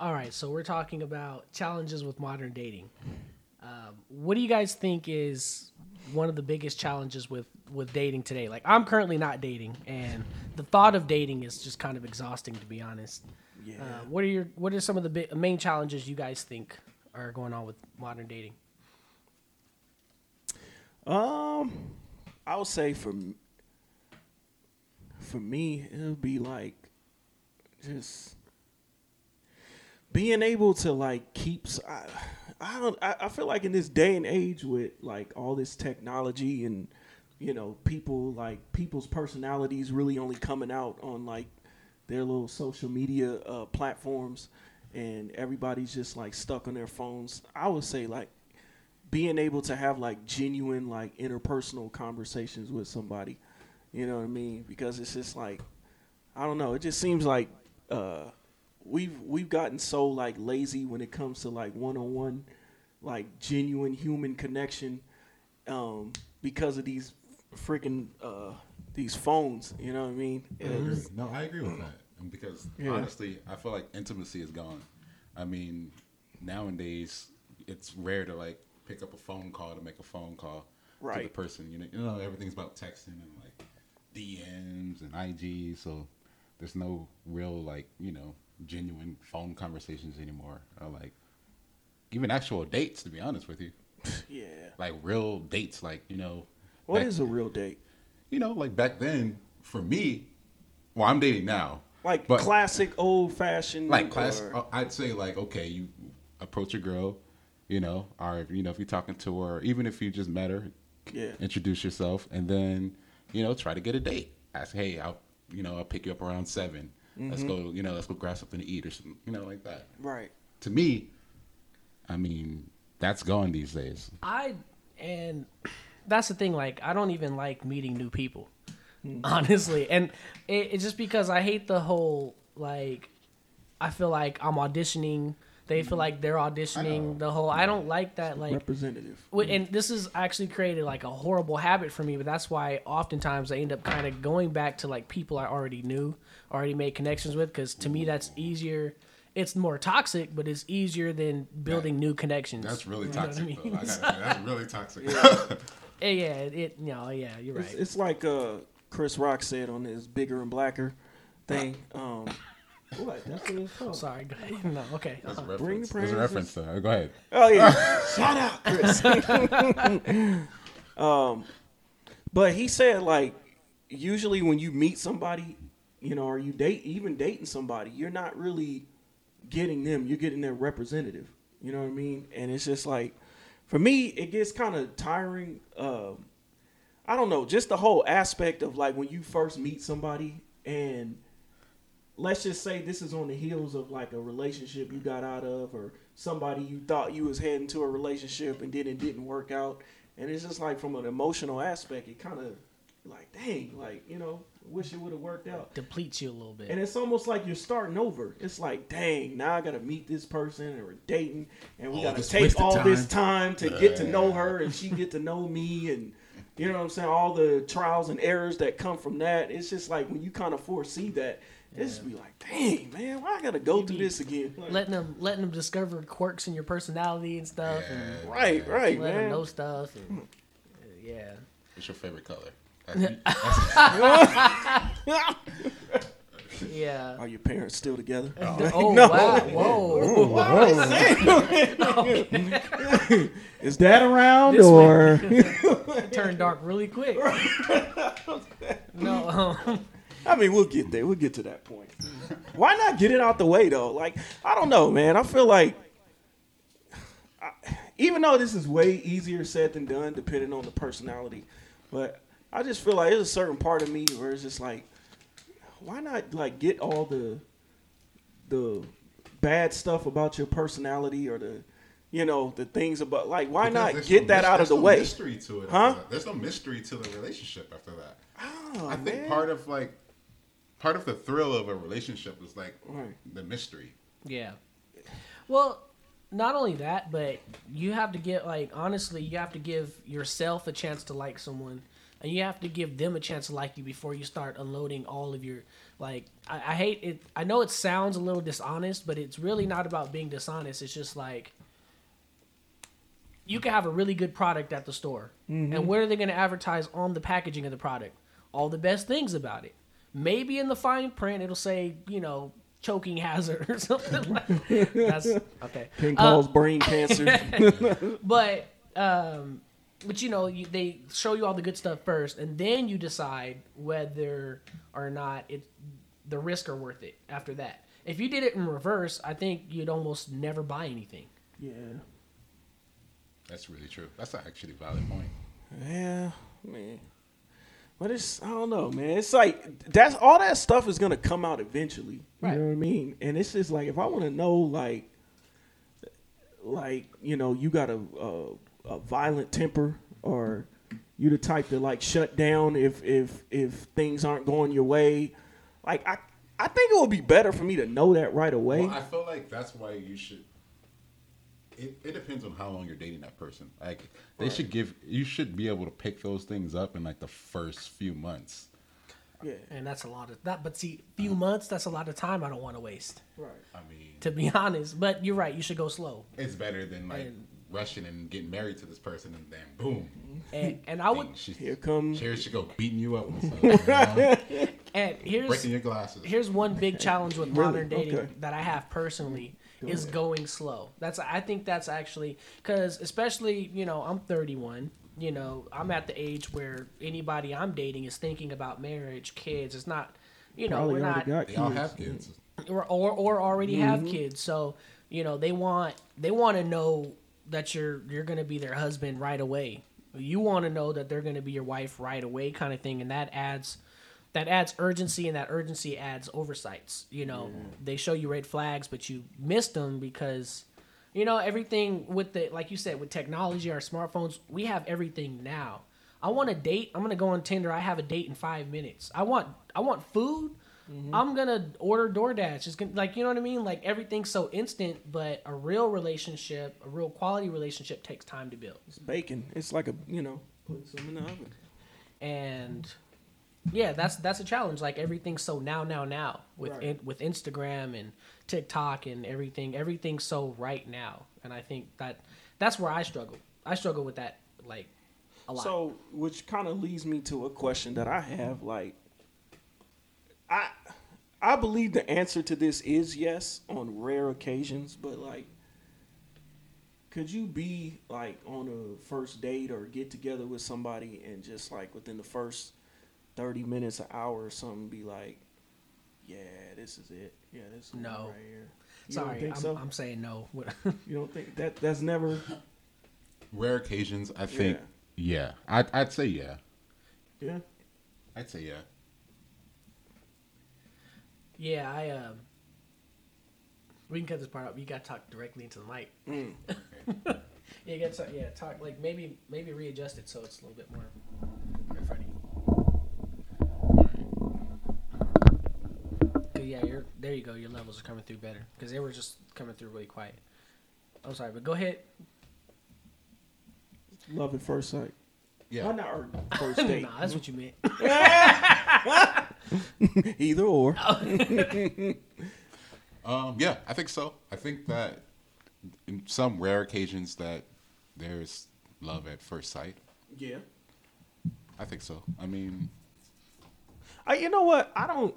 All right, so we're talking about challenges with modern dating. Um, what do you guys think is one of the biggest challenges with with dating today? Like, I'm currently not dating, and the thought of dating is just kind of exhausting, to be honest. Yeah. Uh, what are your What are some of the bi- main challenges you guys think are going on with modern dating? Um, I would say for for me, it would be like just being able to like keep. I don't. I, I feel like in this day and age with like all this technology and you know people like people's personalities really only coming out on like their little social media uh, platforms and everybody's just like stuck on their phones. I would say like being able to have like genuine like interpersonal conversations with somebody you know what i mean because it's just like i don't know it just seems like uh we've we've gotten so like lazy when it comes to like one-on-one like genuine human connection um because of these freaking uh these phones you know what i mean I. No, I agree with that. Because Yeah. honestly, I feel like intimacy is gone. I mean, nowadays it's rare to like pick up a phone call to make a phone call to the person. You know, you know everything's about texting and like DMs and IG. So there's no real like you know genuine phone conversations anymore. Or like even actual dates. To be honest with you, yeah like real dates. Like you know, what back- is a real date you know like back then for me. Well, I'm dating now. like But- classic old-fashioned like class or- uh, i'd say like okay you approach a girl you know or you know if you're talking to her even if you just met her yeah introduce yourself and then you know try to get a date ask hey i'll you know i'll pick you up around 7 let let's go mm-hmm. you know let's go grab something to eat or something you know like that right to me i mean that's gone these days I and that's the thing. Like, I don't even like meeting new people, mm. honestly, and it, it's just because I hate the whole like. I feel like I'm auditioning. They feel like they're auditioning. The whole I don't like that. Like, representative and this has actually created like a horrible habit for me but that's why oftentimes i end up kind of going back to like people i already knew already made connections with because to me that's easier it's more toxic but it's easier than building new connections that's really You know toxic I mean? I say, that's really toxic yeah, yeah it you know yeah you're It's, right it's like uh, Chris Rock said on his bigger and blacker thing. Um, what? That's what it's called. sorry go ahead. no okay that's a uh-huh. Bring reference there's a presents. reference though go ahead Oh yeah, shout out Chris. um, but he said like usually when you meet somebody, you know, or you date even dating somebody, you're not really getting them. You're getting their representative. You know what I mean? And it's just like for me, it gets kind of tiring. Um, I don't know, just the whole aspect of like when you first meet somebody and let's just say this is on the heels of like a relationship you got out of or somebody you thought you was heading to a relationship and then it didn't work out. And it's just like from an emotional aspect it kind of like dang like you know wish it would have worked out. Depletes you a little bit. And it's almost like you're starting over. It's like dang now i gotta meet this person and we're dating and we All gotta take wasted all this time. time to get to know her and she get to know me and you know what i'm saying all the trials and errors that come from that. It's just like when you kind of foresee that it's just be like dang man why i gotta go through this again? Like, letting them letting them discover quirks in your personality and stuff and Yeah. right right let them know stuff and uh, yeah. What's your favorite color? Yeah. Are your parents still together? Oh No. wow whoa. Is that around This or? Turned dark really quick. no, um, I mean, we'll get there. We'll get to that point. Why not get it out the way though? Like, I don't know, man. I feel like, I, even though this is way easier said than done, depending on the personality, but I just feel like there's a certain part of me where it's just like, why not like get all the the bad stuff about your personality or the you know the things about like why Because not get no that out of there's the no way? Mystery to it, Huh? that. There's no mystery to the relationship after that. Oh, I think man. part of like part of the thrill of a relationship is like Right. the mystery. yeah. Well, not only that, but you have to get like honestly, you have to give yourself a chance to like someone and you have to give them a chance to like you before you start unloading all of your like. I, I hate it. I know it sounds a little dishonest, but it's really not about being dishonest. It's just like you can have a really good product at the store, mm-hmm. and what are they going to advertise on the packaging of the product? All the best things about it. Maybe in the fine print it'll say, you know, choking hazard or something like that's okay. Can Uh, cause brain cancer. but um but you know you, they show you all the good stuff first and then you decide whether or not it the risk are worth it after that if you did it in reverse i think you'd almost never buy anything yeah. That's really true. That's actually a valid point. Yeah, man. But it's I don't know, man. It's like that's all that stuff is gonna come out eventually. Right. You know what I mean? And it's just like if I want to know, like, like you know, you got a, a a violent temper, or you the type to like shut down if if if things aren't going your way. Like I I think it would be better for me to know that right away. Well, I feel like that's why you should. It, it depends on how long you're dating that person. Like they should give you should be able to pick those things up in like the first few months. yeah. and that's a lot of that but see few uh-huh. months that's a lot of time i don't want to waste Right. I mean, to be honest but you're right you should go slow it's better than like And- rushing and getting married to this person and then boom. and, and i would Dang, she, Here come Here she go beating you up with something, you know? and here's breaking your glasses. here's one big challenge with Really? modern dating Okay. that I have personally is going slow. That's I think that's actually because especially you know I'm 31. You know I'm at the age where anybody I'm dating is thinking about marriage, kids. It's not, you know, probably we're not got they all have kids. or or, or already have Mm-hmm. kids. So you know they want they want to know that you're you're gonna be their husband right away. You want to know that they're gonna be your wife right away, kind of thing, and that adds that adds urgency, and that urgency adds oversights. You know, they show you red flags, but you missed them because. You know everything with the like you said with technology, our smartphones, we have everything now. I want a date. I'm gonna go on Tinder. I have a date in five minutes. I want I want food. Mm-hmm. I'm gonna order DoorDash. It's gonna like you know what I mean. Like everything's so instant, but a real relationship, a real quality relationship, takes time to build. It's bacon. It's like a you know putting some in the oven. And yeah, that's that's a challenge. Like everything's so now, now, now with Right. in, with Instagram and TikTok and everything. Everything's so right now, and I think that that's where I struggle. I struggle with that like a lot. So, which kind of leads me to a question that I have. Like, I I believe the answer to this is yes on rare occasions, but like, could you be like on a first date or get together with somebody and just like within the first thirty minutes, an hour or something, be like, yeah, this is it. Yeah, this is No. right here. You Sorry, think I'm, so? I'm saying no. you don't think that that's never? Rare occasions, I think. Yeah, I'd, I'd say yeah. Yeah. I'd say yeah. yeah, I um. We can cut this part out. You got to talk directly into the mic. Mm. Yeah, you got to yeah talk like maybe maybe readjust it so it's a little bit more in front of you. 'Cause, yeah, you're there. You go. Your levels are coming through better because they were just coming through really quiet. I'm sorry, but go ahead. Love at first sight. Yeah. Why not or first date? nah, that's what you meant. Either or. Um, yeah, I think so. I think that in some rare occasions that there's love at first sight. Yeah. I think so. I mean, I, you know what? I don't.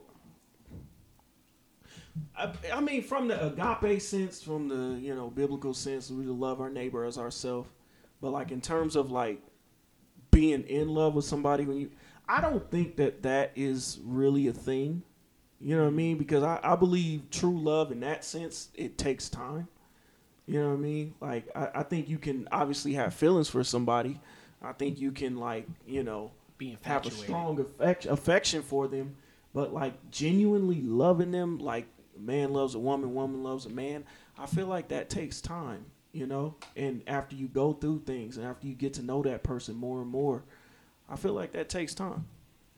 I, I mean, from the agape sense, from the you know biblical sense, we love our neighbor as ourselves. But like in terms of like being in love with somebody, when you, I don't think that that is really a thing. You know what I mean? Because I, I believe true love in that sense, it takes time. You know what I mean? Like I, I think you can obviously have feelings for somebody. I think you can like you know have a strong affection, affection for them, but like genuinely loving them, like a man loves a woman, woman loves a man. I feel like that takes time, you know. And after you go through things, and after you get to know that person more and more, I feel like that takes time.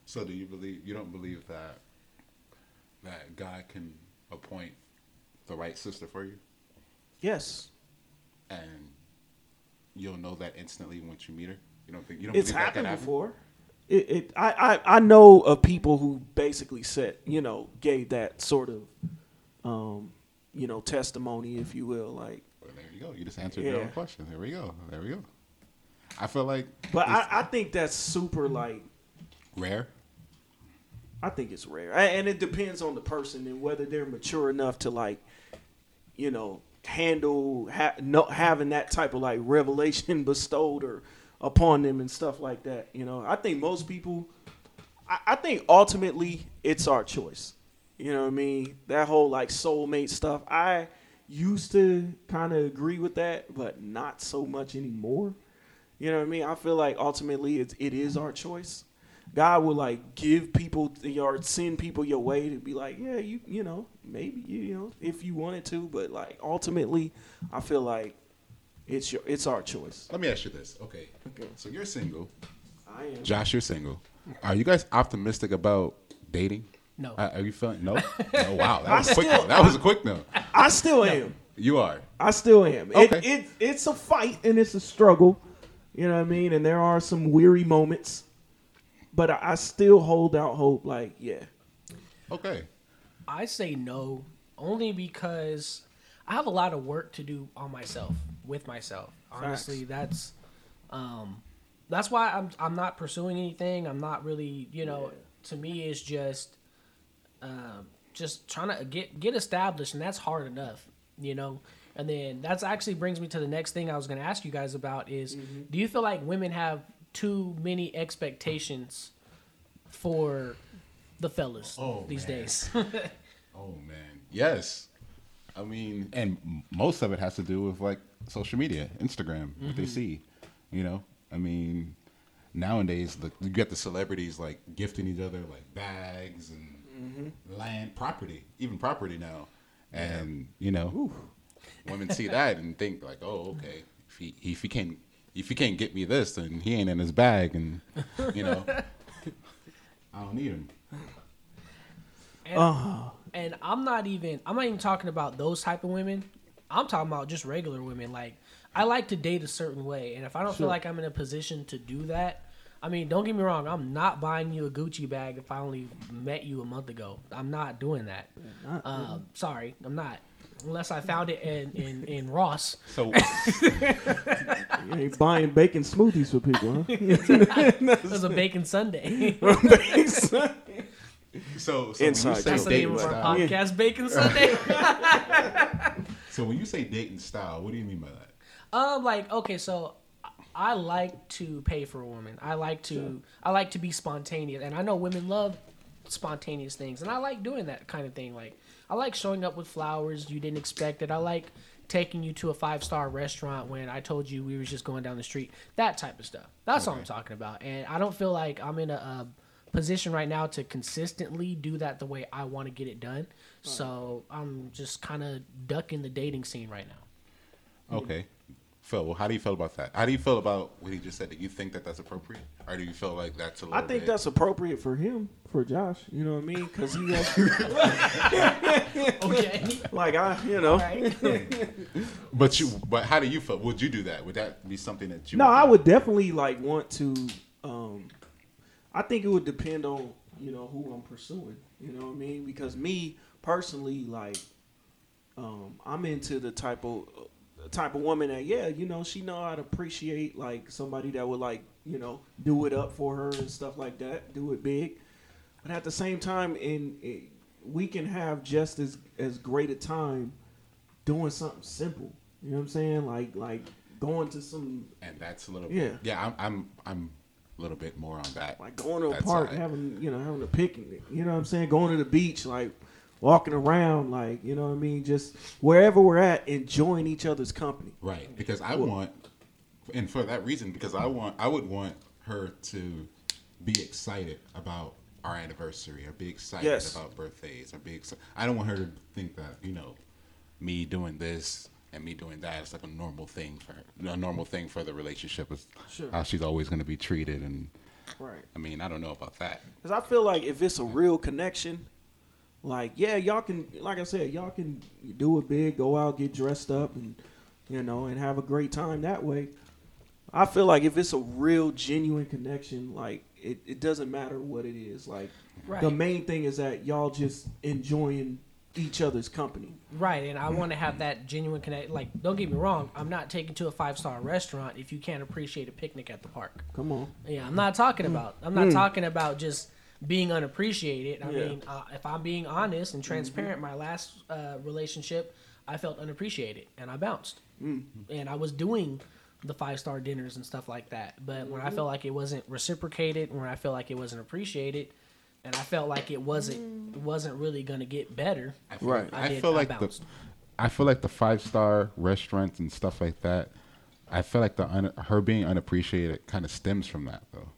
so do you believe you don't believe that that God can appoint the right sister for you, Yes, and you'll know that instantly once you meet her? You don't think you don't it's believe that happened before. it, it I, I I know of people who basically said you know gave that sort of um you know testimony if you will like Well, there you go. You just answered your own question. There we go. There we go. I feel like but I, I think that's super like rare. I think it's rare, A- and it depends on the person and whether they're mature enough to like, you know, handle ha- no, having that type of like revelation bestowed or upon them and stuff like that. You know, I think most people, I, I think ultimately it's our choice. You know what I mean? That whole like soulmate stuff. I used to kind of agree with that, but not so much anymore. You know what I mean? I feel like ultimately it's, it is our choice. God will like give people or send people your way to be like, yeah, you you know, maybe you, you know, if you wanted to, but like ultimately, I feel like it's your it's our choice. Let me ask you this. Okay. Okay. So you're single. I am. Josh, you're single. Are you guys optimistic about dating? No. Uh, are you feeling no? No. Wow, that was a quick. No. That was a quick no. I still am. You are. I still am. Okay. It, it it's a fight and it's a struggle. You know what I mean? And there are some weary moments, but I, I still hold out hope. Like, yeah, Okay. I say no only because I have a lot of work to do on myself with myself. Honestly, that's um that's why I'm I'm not pursuing anything. I'm not really, you know, to me it's just um just trying to get get established and that's hard enough, you know. And then that's actually brings me to the next thing I was going to ask you guys about is do you feel like women have too many expectations for the fellas Oh, these man. days? Oh man, yes. I mean, and most of it has to do with like social media, Instagram, what they see. You know, I mean, nowadays the, you get the celebrities like gifting each other like bags and land, property, even property now, and you know, women see that and think like, oh, okay, if he if he can't if he can't get me this, then he ain't in his bag, and you know, I don't need him. And, Uh-huh. and I'm not even I'm not even talking about those type of women. I'm talking about just regular women. Like I like to date a certain way, and if I don't feel like I'm in a position to do that, I mean, don't get me wrong. I'm not buying you a Gucci bag if I only met you a month ago. I'm not doing that. Uh, sorry, I'm not. Unless I found it in in, in Ross. So you ain't buying bacon smoothies for people, huh? It was a bacon Sunday. so, so Inside when you say That's the dating name of our style, podcast, Bacon Sunday. So when you say dating style, what do you mean by that? Um, like okay, so I like to pay for a woman. I like to I like to be spontaneous, and I know women love spontaneous things, and I like doing that kind of thing. Like I like showing up with flowers you didn't expect it. I like taking you to a five star restaurant when I told you we was just going down the street. That type of stuff. That's all I'm talking about. And I don't feel like I'm in a, a position right now to consistently do that the way I want to get it done. So I'm just kind of ducking the dating scene right now. Okay. Phil, how do you feel about that? How do you feel about what he just said? Do you think that that's appropriate, or do you feel like that's a little? I think bit- that's appropriate for him, for Josh. You know what I mean? Because he has, Okay. like I, you know. right. But you, but how do you feel? Would you do that? Would that be something that you? No, I would definitely like want to. Um, I think it would depend on you know who I'm pursuing. You know what I mean? Because me personally, like, um, I'm into the type of type of woman that yeah, you know, she know how to appreciate like somebody that would like you know do it up for her and stuff like that, do it big. But at the same time, in, in we can have just as as great a time doing something simple. You know what I'm saying? Like like going to some and that's a little. Yeah. Bit, yeah. I'm, I'm, I'm a little bit more on that. like going to a park, having you know having a picnic. You know what I'm saying? Going to the beach, like walking around, like you know what I mean? Just wherever we're at, enjoying each other's company. Right, because I want, and for that reason, because I want, I would want her to be excited about our anniversary, or be excited Yes. about birthdays, or be excited. I don't want her to think that you know, me doing this and me doing that is like a normal thing for her, a normal thing for the relationship is Sure. how she's always going to be treated, and Right. I mean, I don't know about that. Because I feel like if it's a real connection, like yeah, y'all can, like I said, y'all can do it big, go out, get dressed up, and you know, and have a great time that way. I feel like if it's a real, genuine connection, like it, it doesn't matter what it is. Like Right. the main thing is that y'all just enjoying each other's company. Right, and I want to have that genuine connect. Like, don't get me wrong, I'm not taking to a five star restaurant if you can't appreciate a picnic at the park. Come on. Yeah, I'm not talking about. I'm not mm. talking about just being unappreciated. I Yeah. mean, uh, if I'm being honest and transparent, my last uh, relationship, I felt unappreciated and I bounced. And I was doing the five star dinners and stuff like that. But when I felt like it wasn't reciprocated, when I felt like it wasn't appreciated, and I felt like it wasn't wasn't really gonna get better, I feel Right. Like, I I, feel I like the. I feel like the five star restaurants and stuff like that. I feel like the un, her being unappreciated kind of stems from that though.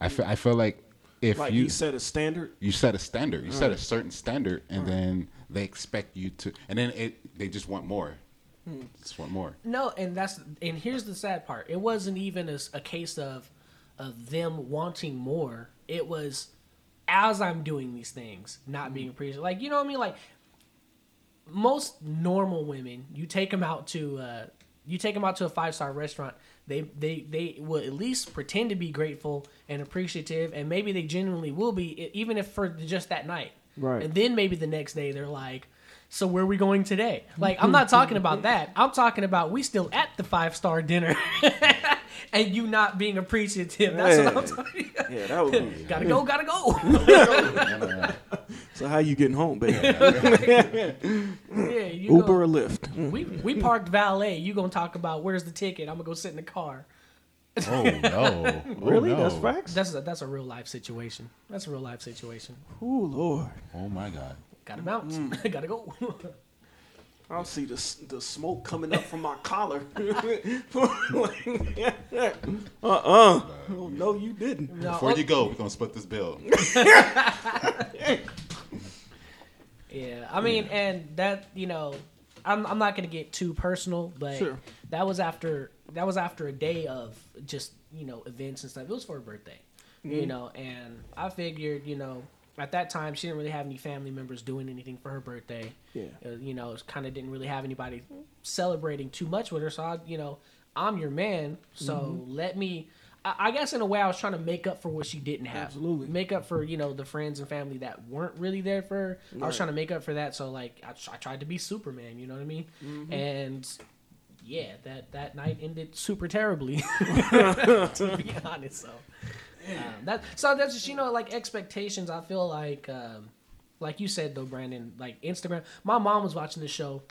I feel I feel like if Like you you set a standard. you set a standard, you set a certain standard, and then they expect you to, and then it they just want more, just want more. No, and that's and here's the sad part. It wasn't even a case of of them wanting more. It was as I'm doing these things, not being appreciated. Like you know what I mean? Like most normal women, you take them out to uh, you take them out to a five star restaurant. They they they will at least pretend to be grateful and appreciative, and maybe they genuinely will be, even if for just that night. Right. And then maybe the next day they're like, "So where are we going today?" Like I'm not talking about that. I'm talking about we still at the five star dinner, and you not being appreciative. That's what I'm talking. about. Yeah, that would be. gotta go, gotta go. So how you getting home, baby? yeah, you Uber go- or Lyft? We we parked valet. You gonna talk about where's the ticket? I'm gonna go sit in the car. Oh no! Really? Oh, no. That's facts. That's a, that's a real life situation. That's a real life situation. Oh Lord, Oh my god! Gotta bounce. Gotta go. I'll see the the smoke coming up from my collar. uh uh Oh, no, you didn't. No, Before oh, you go, we're gonna split this bill. Yeah, I mean, and that you know, I'm I'm not gonna get too personal, but Sure. that was after that was after a day of just you know events and stuff. It was for her birthday, Mm-hmm. you know, and I figured you know at that time she didn't really have any family members doing anything for her birthday. Yeah. Uh, you know, kind of didn't really have anybody celebrating too much with her. So I, you know, I'm your man, so Mm-hmm. let me. I guess in a way, I was trying to make up for what she didn't have. Absolutely. make up for you know the friends and family that weren't really there for her. I was trying to make up for that, so like I, I tried to be Superman. You know what I mean? Mm-hmm. And yeah, that that night ended super terribly. to be honest, so um, that so that's just you know like expectations. I feel like um, like you said though, Brandon. Like Instagram. My mom was watching this show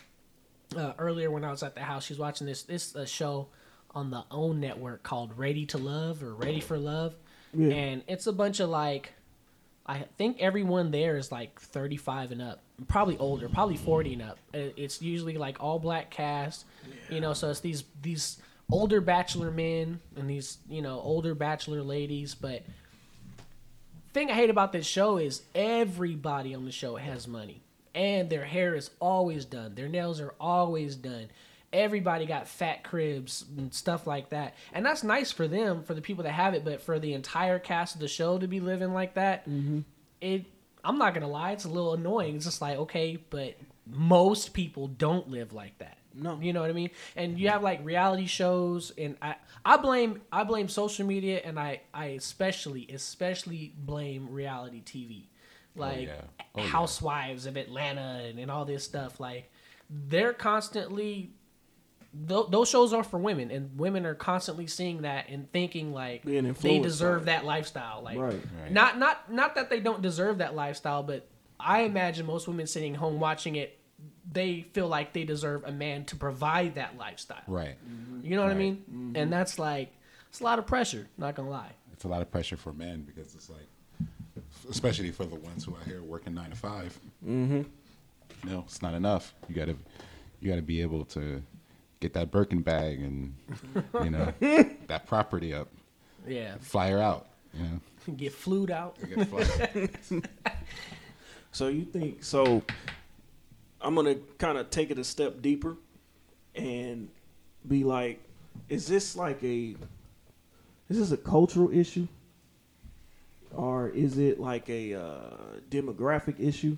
uh, earlier when I was at the house. She was watching this this uh, show on the OWN network called Ready to Love or Ready for Love, Yeah. and it's a bunch of like. I think everyone there is like 35 and up, probably older, probably 40 and up. Uh, It's usually like all black cast, you know. So it's these these older bachelor men and these you know older bachelor ladies. But thing I hate about this show is everybody on the show has money, and their hair is always done, their nails are always done. Everybody got fat cribs and stuff like that, and that's nice for them, for the people that have it. But for the entire cast of the show to be living like that, mm-hmm. it I'm not gonna lie, it's a little annoying. It's just like okay, but most people don't live like that. No. you know what I mean. And you have like reality shows, and I I blame I blame social media, and I I especially especially blame reality TV, oh, like yeah. Oh, yeah. Housewives of Atlanta and, and all this stuff. Like they're constantly th- those shows are for women, and women are constantly seeing that and thinking like they deserve that lifestyle. Like Right. Right. not not not that they don't deserve that lifestyle, but I imagine most women sitting home watching it, they feel like they deserve a man to provide that lifestyle. Right. You know what I Right. mean? And that's like it's a lot of pressure. Not gonna lie. It's a lot of pressure for men because it's like, especially for the ones who are here working nine to 5 Mm-hmm. No, it's not enough. You gotta, you gotta be able to get that Birkin bag and you know that property up, Yeah, fly her out. You know, get flued out. You gotta So you think so? I'm gonna kind of take it a step deeper and be like, is this like a is this a cultural issue or is it like a uh, demographic issue?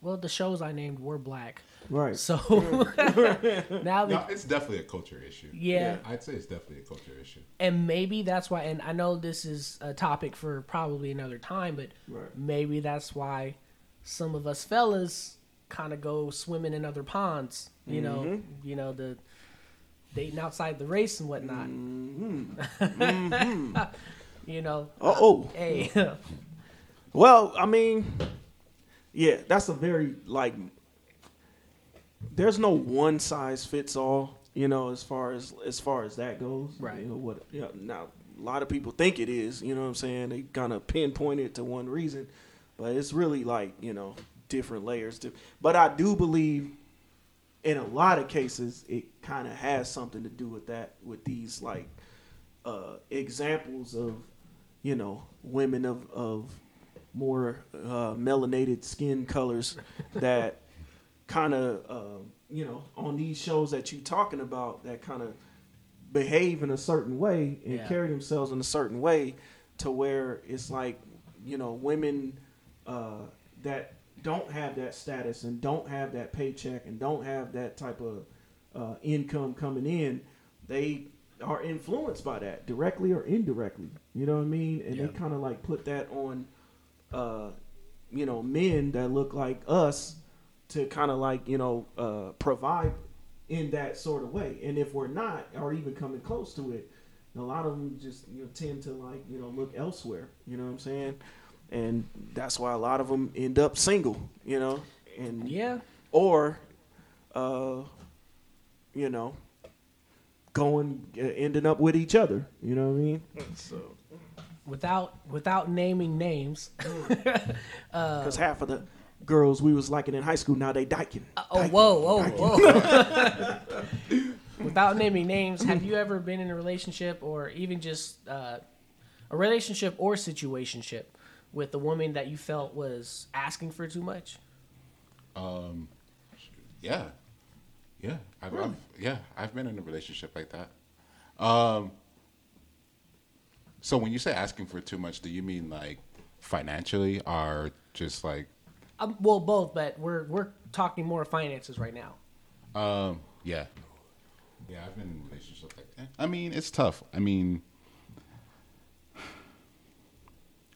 well, the shows I named were black. Right. So now No, it's definitely a culture issue. Yeah. I'd say it's definitely a culture issue. and maybe that's why and I know this is a topic for probably another time, but Right. maybe that's why some of us fellas kind of go swimming in other ponds, you know, Mm-hmm. you know the dating outside the race and whatnot. you know, Uh oh. hey, Well, I mean, yeah, that's a very like. There's no one size fits all, you know, as far as as far as that goes. Right. You know, what? You know, now a lot of people think it is. You know what I'm saying? They kind of pinpoint it to one reason, but it's really like you know different layers. To, but I do believe, in a lot of cases, it kind of has something to do with that. With these like uh, examples of, you know, women of of more uh, melanated skin colors that kind of uh, you know on these shows that you're talking about that kind of behave in a certain way and Yeah. carry themselves in a certain way to where it's like you know women uh, that don't have that status and don't have that paycheck and don't have that type of uh, income coming in they are influenced by that directly or indirectly you know what i mean and Yeah. they kind of like put that on uh, you know, men that look like us to kind of like, you know, uh, provide in that sort of way. And if we're not, or even coming close to it, a lot of them just you know tend to like you know look elsewhere. You know what I'm saying? And that's why a lot of them end up single. You know, and yeah, or, uh, you know, going uh, ending up with each other. You know what I mean? So without without naming names. because half of the girls we was liking in high school now they dyking. Oh, whoa, whoa, whoa. Without naming names, have you ever been in a relationship or even just uh, a relationship or situationship with a woman that you felt was asking for too much? Um, yeah, yeah, I've, I've yeah, I've been in a relationship like that. Um, so when you say asking for too much, do you mean like financially, or just like, Um, well, both, but we're we're talking more finances right now. um, yeah, yeah, I've been in a relationship like that. I mean, it's tough. I mean,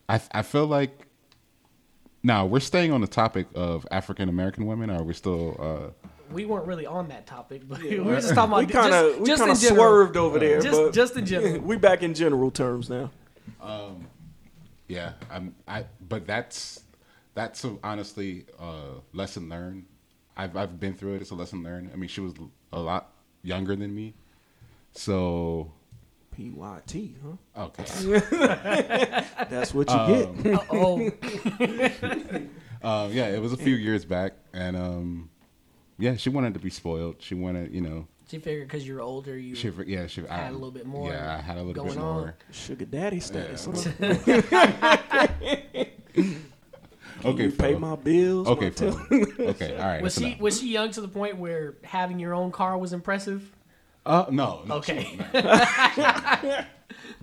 I I feel like. Now we're staying on the topic of African American women. Or are we still? Uh, We weren't really on that topic, but we were just talking about we kind of we kind of swerved over there, Just- but just in general. we back in general terms now. Yeah, I'm. I but that's that's a, honestly uh, lesson learned. I've I've been through it. It's a lesson learned. I mean, she was a lot younger than me, so PYT, huh? okay. That's what you get. Oh, um, yeah, it was a few years back, and um, yeah, she wanted to be spoiled. She wanted, you know, she figured because you're older, you she yeah she Had a little bit more Yeah, I had a little going bit on. more. Sugar daddy status. Yeah. huh? Okay, you pay my bills. Okay, my tel- okay, all right. was that's she enough. was she young to the point where having your own car was impressive? Uh, no, no. Okay. she wasn't.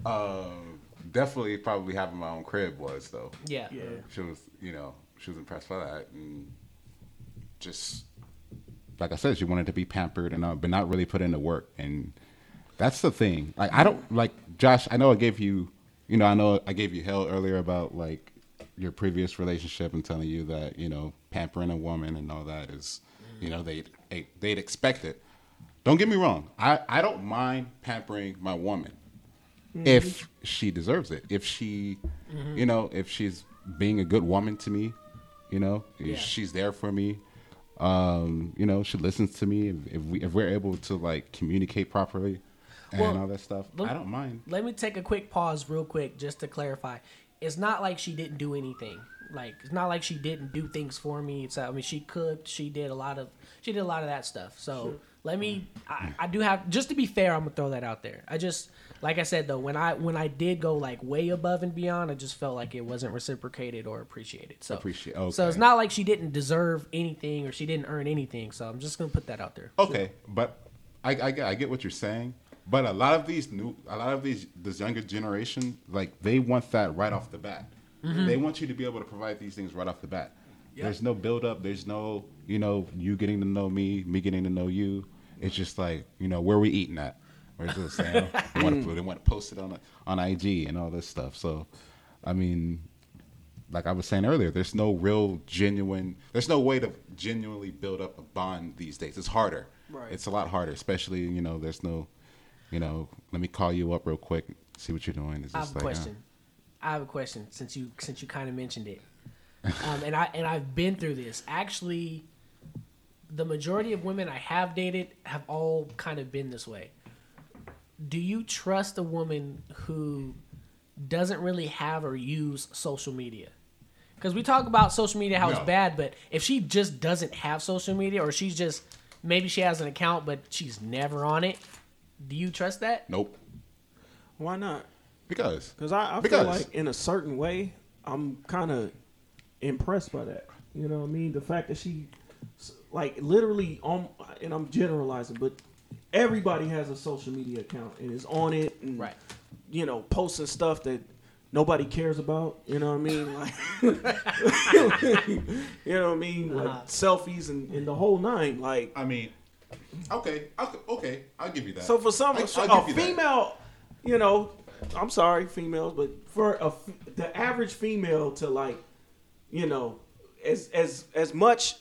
um, definitely, probably having my own crib was though. Yeah. yeah. she was, you know, she was impressed by that, and just like I said, she wanted to be pampered and uh, but not really put into work, and that's the thing. Like I don't like Josh. I know I gave you, you know, I know I gave you hell earlier about like your previous relationship and telling you that you know pampering a woman and all that is, you know, they they they'd expect it. Don't get me wrong. I I don't mind pampering my woman if she deserves it. If she, you know, if she's being a good woman to me, you know, if Yeah. she's there for me. Um, you know, she listens to me. If, if we if we're able to like communicate properly and Well, all that stuff, look- I don't mind. Let me take a quick pause, real quick, just to clarify. It's not like she didn't do anything. Like it's not like she didn't do things for me. It's I mean she cooked. She did a lot of she did a lot of that stuff. So let me. Mm. I, I do have just to be fair. I'm gonna throw that out there. I just like I said though when I when I did go like way above and beyond, I just felt like it wasn't reciprocated or appreciated. So Appreciate- Okay. So it's not like she didn't deserve anything or she didn't earn anything. So I'm just gonna put that out there. Okay, but I, I I get what you're saying. But a lot of these new, a lot of these this younger generation, like they want that right off the bat. Mm-hmm. They want you to be able to provide these things right off the bat. Yep. There's no build up. There's no, you know, you getting to know me, me getting to know you. It's just like, you know, where we eating at. Where's this saying? they want to they want to post it on on IG and all this stuff. So, I mean, like I was saying earlier, there's no real genuine. There's no way to genuinely build up a bond these days. It's harder. Right. It's a lot harder, especially you know. There's no, you know. Let me call you up real quick, see what you're doing. It's I have a like, uh, question. I have a question since you since you kind of mentioned it, um, and I and I've been through this. Actually, the majority of women I have dated have all kind of been this way. Do you trust a woman who doesn't really have or use social media? Because we talk about social media how it's bad, but if she just doesn't have social media, or she's just maybe she has an account but she's never on it, do you trust that? nope, Why not? because Because I, I Because- feel like in a certain way, I'm kind of impressed by that. You know what I mean? The fact that she, like, literally on, and I'm generalizing, but everybody has a social media account and is on it, and Right. you know, posting stuff that nobody cares about. You know what I mean? Like, you know what I mean? Like Uh-huh. selfies and, and the whole nine. Like, I mean, okay, I'll, okay, I'll give you that. So for some, I- so a give you that. female, you know, I'm sorry, females, but for a, f- the average female to like, you know, as as as much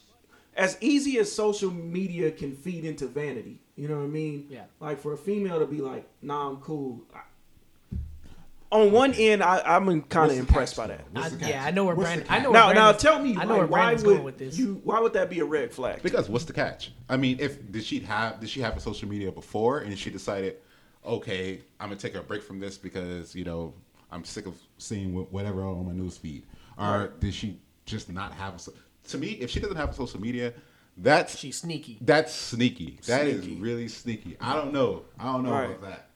as easy as social media can feed into vanity. You know what I mean? Yeah. Like for a female to be like, "Nah, I'm cool." I- on one end, I, I'm kind of impressed catch, by that. I- yeah. I know where What's Brandon. I know Now, where now tell me, I know like, where why Brandon's would going with this. you? Why would that be a red flag? Because what's the catch? I mean, if did she have did she have a social media before and she decided, okay, I'm gonna take a break from this because you know I'm sick of seeing whatever on my news feed, or did she just not have? A, to me, if she doesn't have a social media, that's She's sneaky. that's sneaky. That is really sneaky. I don't know. I don't know Right. about that.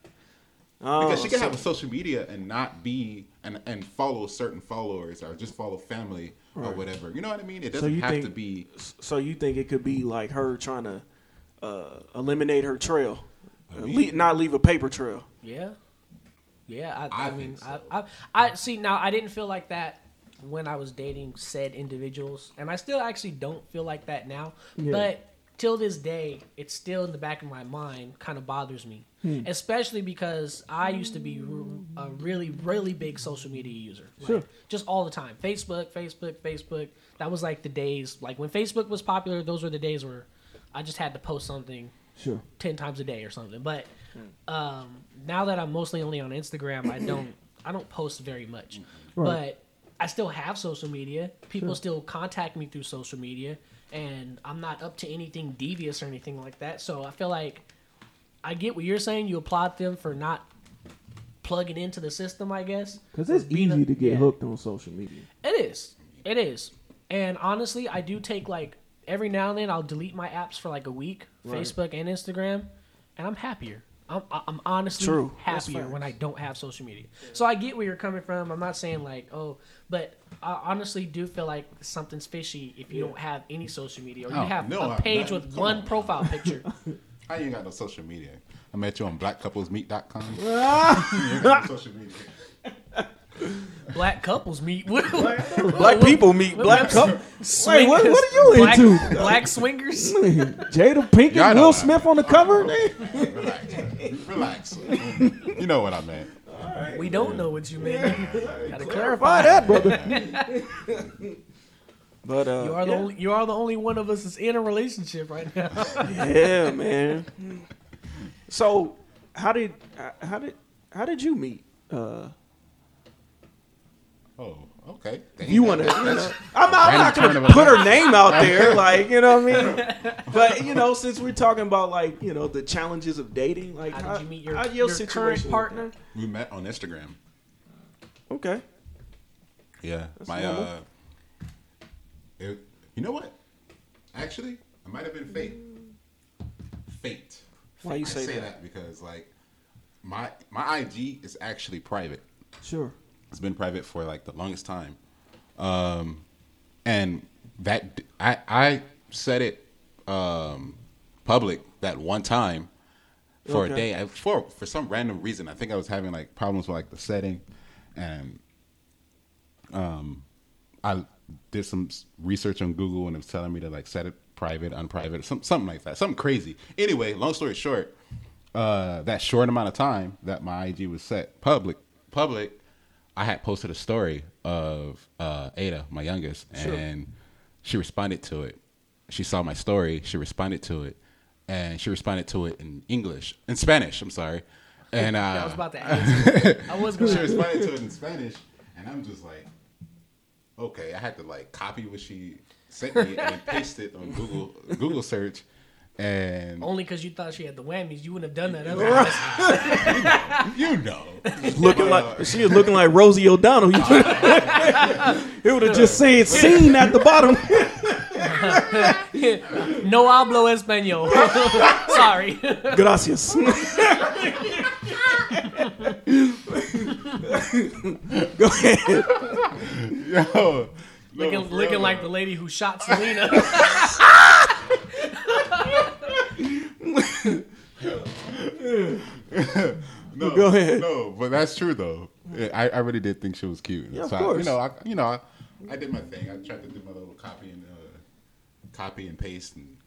Oh, Because she can so- have a social media and not be and and follow certain followers or just follow family or whatever. You know what I mean? It doesn't you have think to be. So you think it could be like her trying to uh, eliminate her trail, Uh, le- not leave a paper trail? Yeah, yeah. I, I, I mean, so. I, I, I see. Now, I didn't feel like that when I was dating said individuals, and I still actually don't feel like that now. Yeah. But till this day, it's still in the back of my mind. Kind of bothers me, Hmm. especially because I used to be a really, really big social media user. Like, Sure. Just all the time. Facebook, Facebook, Facebook. That was like the days. Like when Facebook was popular, those were the days where I just had to post something Sure. 10 times a day or something but um, now that i'm mostly only on instagram i don't i don't post very much Right. but i still have social media people Sure. still contact me through social media and i'm not up to anything devious or anything like that so i feel like i get what you're saying you applaud them for not plugging into the system i guess Because it's a- easy to get yeah. hooked on social media. it is. It is. And honestly, I do take like every now and then I'll delete my apps for like a week, Right. Facebook and Instagram, and I'm happier. I'm, I'm honestly True. Happier when I don't have social media. So I get where you're coming from. I'm not saying like, oh, but I honestly do feel like something's fishy if you Yeah. don't have any social media or oh, you Oh, have no, a I- page that- with come one on. profile picture. I ain't got no social media. I met you on blackcouplesmeet.com. you ain't got no social media. Black couples meet. Black people meet black couples. Swing- what- what are you black, into? Black swingers. Jada Pinkett, Y'all know Will that. Smith on the cover. Relax. Relax. you know what I meant. We don't know what you mean. Gotta Clarify clarify. that, brother. but uh, You are the yeah. only you are the only one of us that's in a relationship right now. yeah, man. So, how did how did how did you meet? Uh, Oh, okay. you want to? You know, I'm not, I'm not gonna put her name out there, like you know what I mean. But you know, since we're talking about like you know the challenges of dating, like How did you meet your, how your, situation current partner? We met on Instagram. Okay, Yeah. my normal. uh it, you know what? Actually, it might have been fate. Fate. Why you I say say that? that because like my my IG is actually private. sure. It's been private for like the longest time. Um, and that I I said it um, public that one time for Okay. a day I, for for some random reason. I think I was having like problems with like the setting, and um, I did some research on Google and it was telling me to like set it private, unprivate, some, something like that, something crazy. Anyway, long story short, uh, that short amount of time that my IG was set public, public, I had posted a story of uh, Ada, my youngest, and she responded to it. She saw my story. She responded to it, and she responded to it in English, in Spanish. I'm sorry, and uh, I was about to ask. I was going she responded to it in Spanish, and I'm just like, okay. I had to like copy what she sent me and paste it on Google Google search, and Only because you thought she had the whammies, you wouldn't have done that otherwise. you know, looking like she was looking like Rosie O'Donnell. it would have just said "seen" at the bottom. no hablo español. Sorry. Gracias. Go ahead. yo, looking for looking like the lady who shot Selena. No, Go ahead. No, but that's true though. I, I really did think she was cute. Yeah, of So I- course. you know, I, you know, I, I did my thing. I tried to do my little copy and uh, copy and paste. And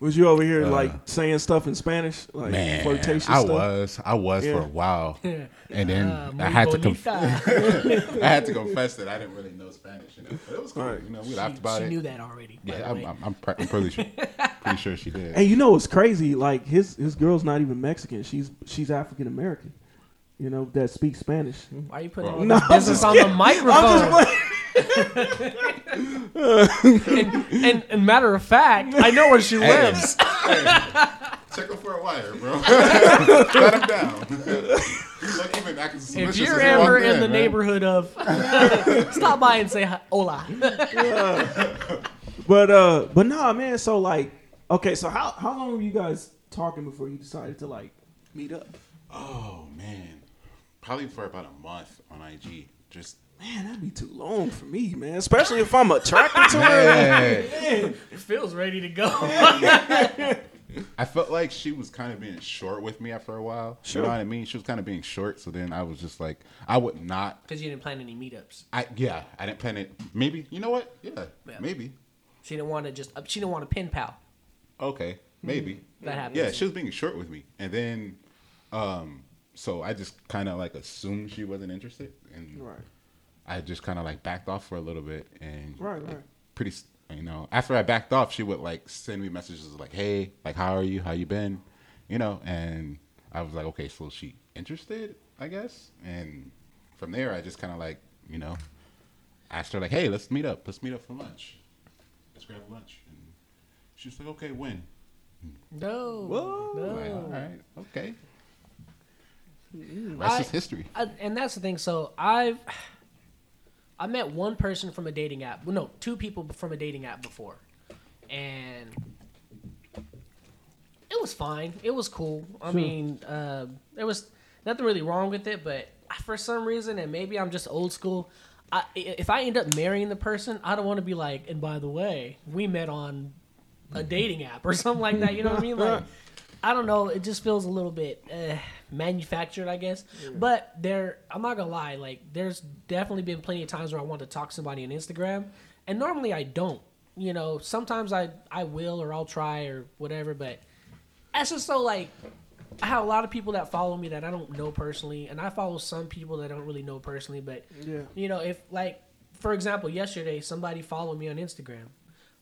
Was you over here Uh, like saying stuff in Spanish, like man, flirtatious I stuff? was, I was Yeah. for a while, and then Ah, I muy had to, conf- I had to confess that I didn't really know Spanish. You know, but it was cool. Right. You know, we laughed about she it. She knew that already. Yeah, I'm. I'm, I'm, pre- I'm pretty sure, pretty sure she did. Hey, you know what's crazy? Like his his girl's not even Mexican. She's she's African American. You know that speaks Spanish. Why are you putting all No, this I'm business just on the microphone? And, and, and matter of fact, I know where she lives. Check him for a wire, bro. Shut him down. He's like even acting If suspicious you're as he ever walked in the man. neighborhood of, stop by and say hi, hola. But uh, but nah, man. So like, okay, so how how long were you guys talking before you decided to like meet up? Oh man, probably for about a month on IG. Just Man, that'd be too long for me, man. Especially if I'm attracted to her. man, Feels ready to go. I felt like she was kind of being short with me after a while. Sure. You know what I mean? She was kind of being short. So then I was just like, I would not. Because you didn't plan any meetups. I yeah, I didn't plan it. Maybe you know what? Yeah, Yeah. maybe. She didn't want to just, she didn't want to pin pal. Okay, maybe. That happens. Yeah, she was being short with me, and then, um, so I just kind of like assumed she wasn't interested, and Right. I just kind of like backed off for a little bit, and Right, like, right. pretty, you know, after I backed off, she would like send me messages like, "Hey, like, how are you? How you been?" You know, and I was like, "Okay, so she interested, I guess," and from there, I just kind of like, you know, asked her like, "Hey, let's meet up. Let's meet up for lunch. Let's grab lunch." And she was like, "Okay, when?" No. Whoa. no. Like, all right, okay. I- Rest is history. I, and that's the thing. So I've I met one person from a dating app. Well, no, two people from a dating app before, and it was fine. It was cool. I mean, uh, there was nothing really wrong with it, but for some reason, and maybe I'm just old school. I, if I end up marrying the person, I don't want to be like, and by the way, we met on a dating app or something like that. You know what I mean? Like, I don't know. It just feels a little bit uh, manufactured, I guess. But there, I'm not gonna lie. Like, there's definitely been plenty of times where I want to talk to somebody on Instagram, and normally I don't. You know, sometimes I I will or I'll try or whatever, but that's just so like I have a lot of people that follow me that I don't know personally, and I follow some people that I don't really know personally. But Yeah. you know, if like for example, yesterday somebody followed me on Instagram.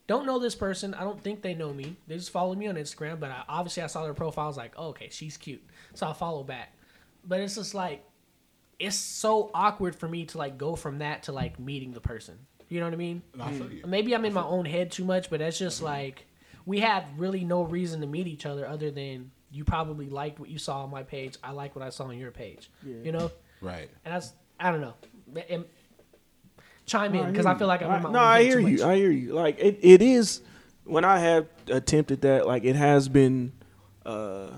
Don't know this person. I don't think they know me. They just followed me on Instagram, but I, obviously I saw their profile. I was like, oh, okay, she's cute, so I follow back. But it's just like it's so awkward for me to like go from that to like meeting the person. You know what I mean? I you. Maybe I'm in my own head too much, but that's just mm-hmm. like we had really no reason to meet each other other than you probably liked what you saw on my page. I like what I saw on your page. Yeah. You know, Right. and that's I don't know. It- chime in because I you. feel like I'm in my I- no, I hear you. much. I hear you. Like it, it is when I have attempted that. Like it has been uh,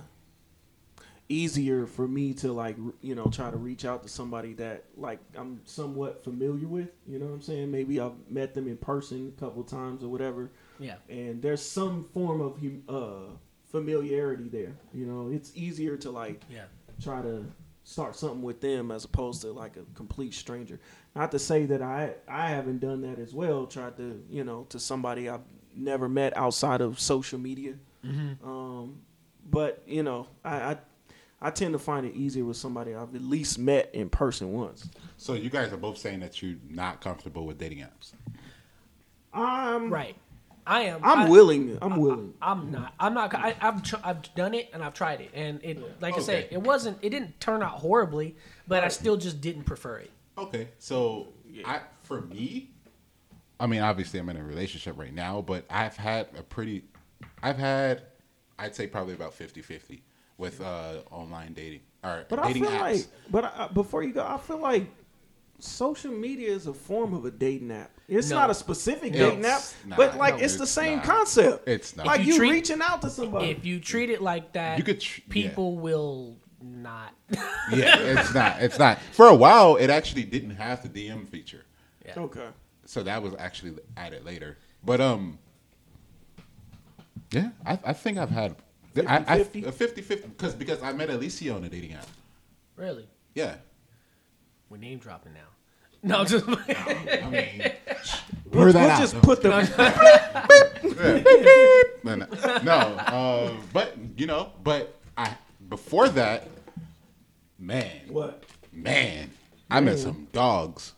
easier for me to like you know try to reach out to somebody that like I'm somewhat familiar with. You know what I'm saying? Maybe I've met them in person a couple times or whatever, yeah. and there's some form of uh, familiarity there. You know, it's easier to like Yeah. try to start something with them as opposed to like a complete stranger. Not to say that I I haven't done that as well. Tried to you know to somebody I've never met outside of social media. Um, but you know I, I I tend to find it easier with somebody I've at least met in person once. So you guys are both saying that you're not comfortable with dating apps. I'm Right. I am. I'm I, willing. I'm willing. I'm not. I'm not. I, I've tr- I've done it and I've tried it, and it like I say, it wasn't. It didn't turn out horribly, but I still just didn't prefer it. Okay, so I for me, I mean, obviously I'm in a relationship right now, but I've had a pretty, I've had, I'd say probably about 50-50 with uh, online dating or But I dating feel apps. like, but I, before you go, I feel like social media is a form of a dating app. It's No. not a specific It's dating app, not. but like No, it's the same not. concept. It's not. like you, you treat- reaching out to somebody. If you treat it like that, You could tr- yeah. people will not. yeah, it's not. It's not. For a while, it actually didn't have the DM feature, yeah. okay, so that was actually added later. But um, yeah, I, I think I've had I, I, 50-50? a 50-50 because because I met Alicia on a dating app. Really, Yeah, we're name dropping now. No, just I mean, we'll, blur that we'll out. just put the no, no, no uh, but you know, but I before that, man, what? man, I met some dogs.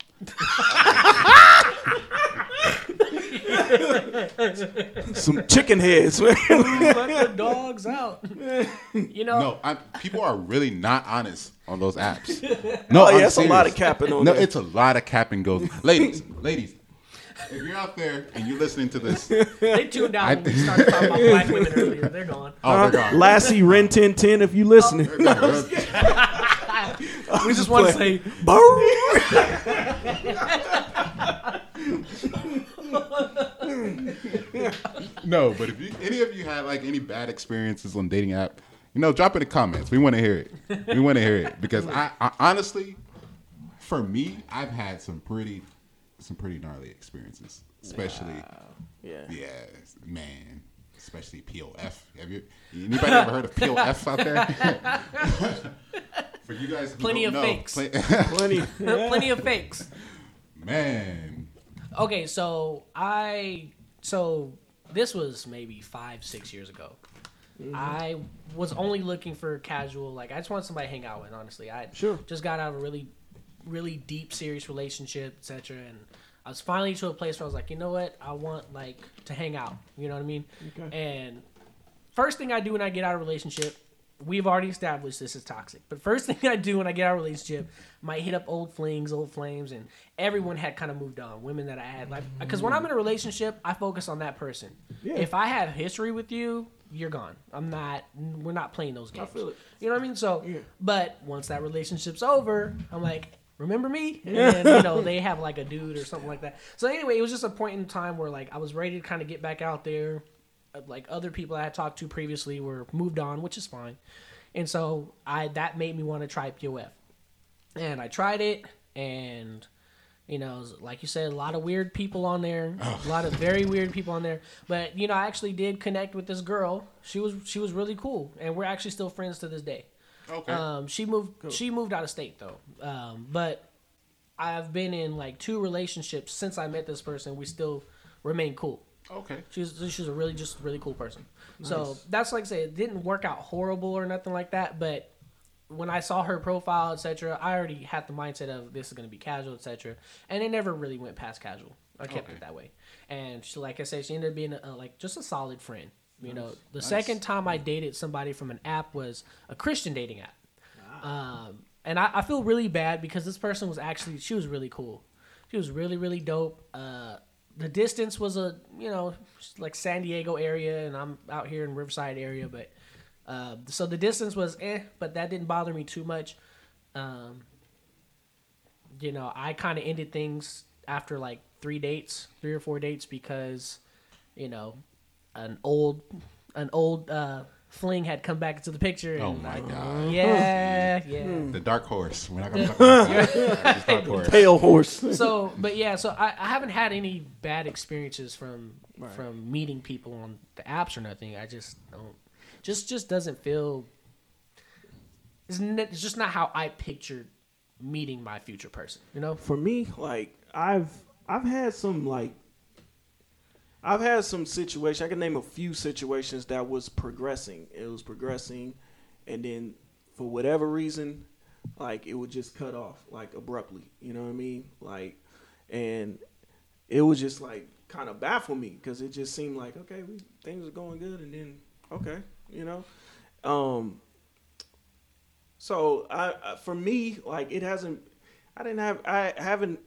Some chicken heads. let the dogs out. You know, No, I, people are really not honest on those apps. No, Oh, yeah, I'm it's a lot of capping on No, there. it's a lot of cap and goes. Ladies, ladies, if you're out there and you're listening to this, they tuned out when we started talking about black women earlier. They're gone. oh, they're gone. Uh-huh. Lassie Ren 1010 if you listening. Oh, we just want to say, No, but if you, any of you had like any bad experiences on dating app, you know, drop in the comments. We want to hear it. We want to hear it because I, I honestly, for me, I've had some pretty, some pretty gnarly experiences, especially, yeah. yeah, man, especially POF. Have you anybody ever heard of POF out there? for you guys, Plenty of know, fakes. play- Plenty. plenty of fakes. man, Okay, so I so this was maybe five, six years ago. Mm-hmm. I was only looking for casual, like I just wanted somebody to hang out with. Honestly, I Sure. just got out of a really, really deep, serious relationship, etc. And I was finally to a place where I was like, you know what, I want like to hang out. You know what I mean? Okay. And first thing I do when I get out of a relationship, we've already established this is toxic. But first thing I do when I get out of a relationship, might hit up old flings, old flames, and everyone had kind of moved on. Women that I had like, mm. because when I'm in a relationship, I focus on that person. Yeah. If I have history with you, you're gone. I'm not. We're not playing those games. I feel it. You know what I mean? So, Yeah. but once that relationship's over, I'm like. Remember me? And then, you know, they have like a dude or something like that. So anyway, it was just a point in time where like I was ready to kind of get back out there uh, like other people I had talked to previously were moved on, which is fine. And so I that made me want to try POF. And I tried it and you know, like you said, a lot of weird people on there, a lot of very weird people on there. But you know, I actually did connect with this girl. She was she was really cool, and we're actually still friends to this day. Okay, Um, she moved. She moved out of state though. Um, but I've been in like two relationships since I met this person. We still remain cool. okay, She's she's a really just really cool person. So that's like I say, it didn't work out horrible or nothing like that. But when I saw her profile, etc., I already had the mindset of this is going to be casual, etc. And it never really went past casual. I kept Okay. it that way. And she, like I said, she ended up being a, like just a solid friend. You know, the Nice. second time I dated somebody from an app was a Christian dating app. Um, and I, I feel really bad because this person was actually she was really cool. She was really really dope. Uh, the distance was a you know like San Diego area, and I'm out here in Riverside area, but uh, so the distance was eh, but that didn't bother me too much. Um, you know, I kind of ended things after like three dates, three or four dates, because you know an old an old uh, fling had come back into the picture. And Oh my I- God. Yeah, yeah. the dark horse. We're not gonna talk about that. dark horse. Pale horse. so but yeah so I, I haven't had any bad experiences from from meeting people on the apps or nothing i just don't just just doesn't feel it's, n- it's just not how I pictured meeting my future person. You know? for me, like I've I've had some like I've had some situation. I can name a few situations that was progressing. It was progressing, and then for whatever reason, like it would just cut off like abruptly. You know what I mean? Like, and it was just like kind of baffle me because it just seemed like okay, we, things are going good, and then okay, you know. Um, so I for me like it hasn't I didn't have I haven't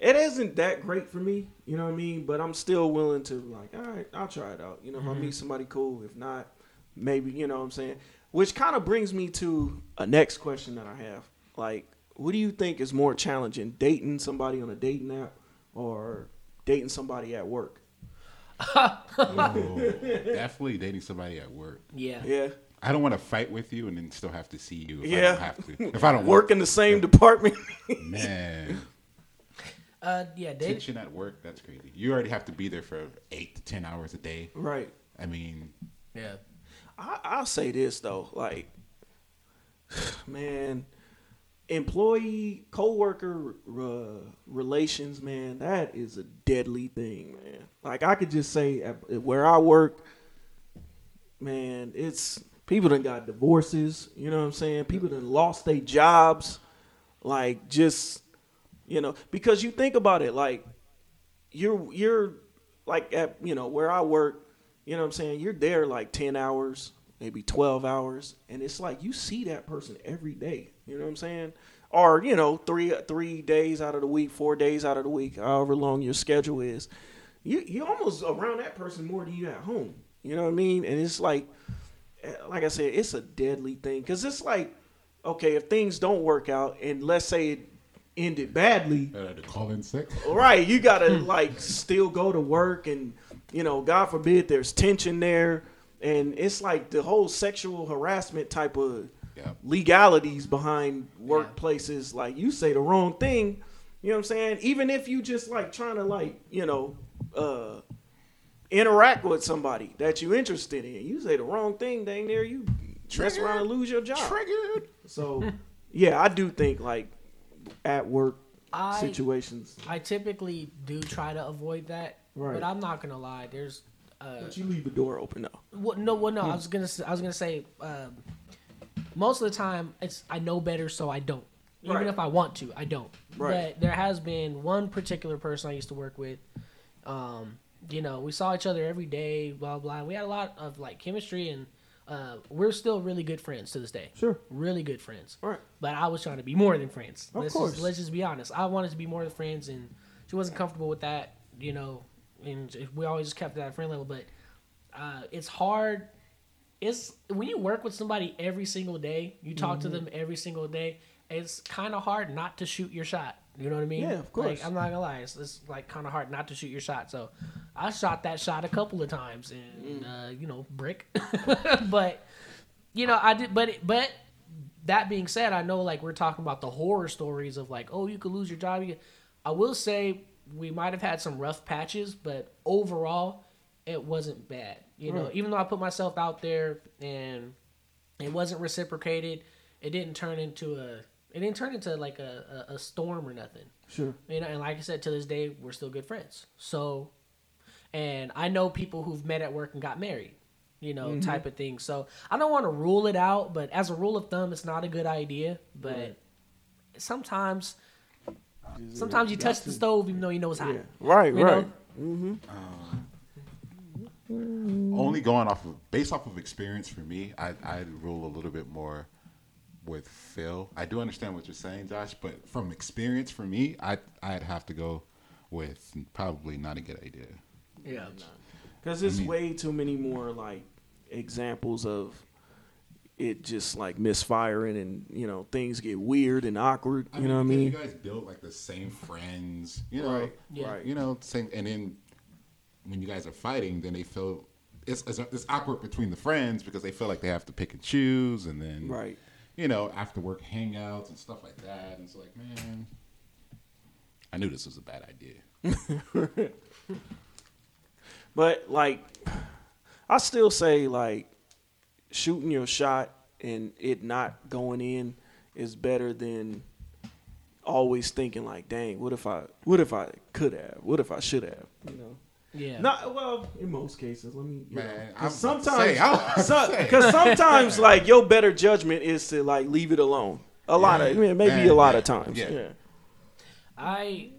it isn't that great for me, you know what I mean? But I'm still willing to like, all right, I'll try it out. You know, if I mm-hmm. meet somebody cool, if not, maybe, you know what I'm saying? Which kind of brings me to a next question that I have. Like, what do you think is more challenging, dating somebody on a dating app or dating somebody at work? Oh, definitely dating somebody at work. Yeah. Yeah. I don't want to fight with you and then still have to see you. If I Yeah. don't have to. If I don't Work in the same department. man, Uh, yeah. Date, tension at work. That's crazy. You already have to be there for eight to ten hours a day. right. I mean, yeah. I, I'll say this though, like, man, employee coworker uh, relations, man, that is a deadly thing, man. Like I could just say at, at where I work, man, it's people done got divorces. You know what I'm saying? People done lost their jobs, like just you know because you think about it, like you're you're like at you know where I work, you know what I'm saying? You're there like 10 hours, maybe 12 hours, and it's like you see that person every day. You know what I'm saying? Or, you know, 3 3 days out of the week, 4 days out of the week, however long your schedule is. You you almost around that person more than you at home. You know what I mean? And it's like like I said, it's a deadly thing cuz it's like okay, if things don't work out and let's say it ended badly, uh, to call in sick. Right, you gotta like still go to work, and you know, God forbid, there's tension there, and it's like the whole sexual harassment type of Yep. legalities behind workplaces. Like you say the wrong thing, you know what I'm saying? Even if you just like trying to like you know uh, interact with somebody that you're interested in, you say the wrong thing, dang there, you mess around and lose your job. Triggered. So yeah, I do think like at work I- situations. I typically do try to avoid that, Right. but I'm not gonna lie. There's uh, But you leave the door open though. Well, no, well, no. I was gonna, I was gonna say, um, most of the time, it's I know better, so I don't. Even Right. if I want to, I don't. Right. But there has been one particular person I used to work with. Um, you know, we saw each other every day, blah blah. We had a lot of like chemistry, and uh, we're still really good friends to this day. Sure. really good friends. Right. But I was trying to be more than friends. Of let's course. Just, let's just be honest. I wanted to be more than friends, and she wasn't comfortable with that. You know, and we always just kept it at friend level. But uh, it's hard. It's when you work with somebody every single day, you talk Mm-hmm. to them every single day. It's kind of hard not to shoot your shot. You know what I mean? Yeah, of course. Like, I'm not gonna lie, it's, it's like kind of hard not to shoot your shot. So I shot that shot a couple of times, and Mm. uh, you know, brick. but you know, I did. But it- but that being said, I know like we're talking about the horror stories of like, oh, you could lose your job. I will say we might have had some rough patches, but overall, it wasn't bad. You know, even though I put myself out there and it wasn't reciprocated, it didn't turn into a. It didn't turn into like a, a, a storm or nothing. Sure. You know, and like I said, to this day, we're still good friends. So, and I know people who've met at work and got married, you know, Mm-hmm. type of thing. So I don't want to rule it out, but as a rule of thumb, it's not a good idea. But Right. sometimes, sometimes you touch the stove even though you know it's hot. Yeah. Right. You right. know? Only going off of based off of experience for me, I I rule a little bit more with Phil. I do understand what you're saying, Josh, but from experience for me, I I'd have to go with probably not a good idea. Yeah. Because there's I mean- way too many more like examples of it just like misfiring and you know things get weird and awkward. You know what I mean? You guys build like the same friends, you know, Right. Yeah. Right. you know, same. And then when you guys are fighting, then they feel it's, it's it's awkward between the friends because they feel like they have to pick and choose, and then Right. you know, after work hangouts and stuff like that. And it's like, man, I knew this was a bad idea. But like, I still say like shooting your shot and it not going in is better than always thinking like, dang, what if I, what if I could have, what if I should have, you know. Yeah. Not well in most cases. Let me, Man, know, 'cause I'm about to sometimes, say, I was about to so- sometimes like your better judgment is to like leave it alone. A lot of, I mean, maybe Yeah, a lot yeah, of times. yeah. yeah. I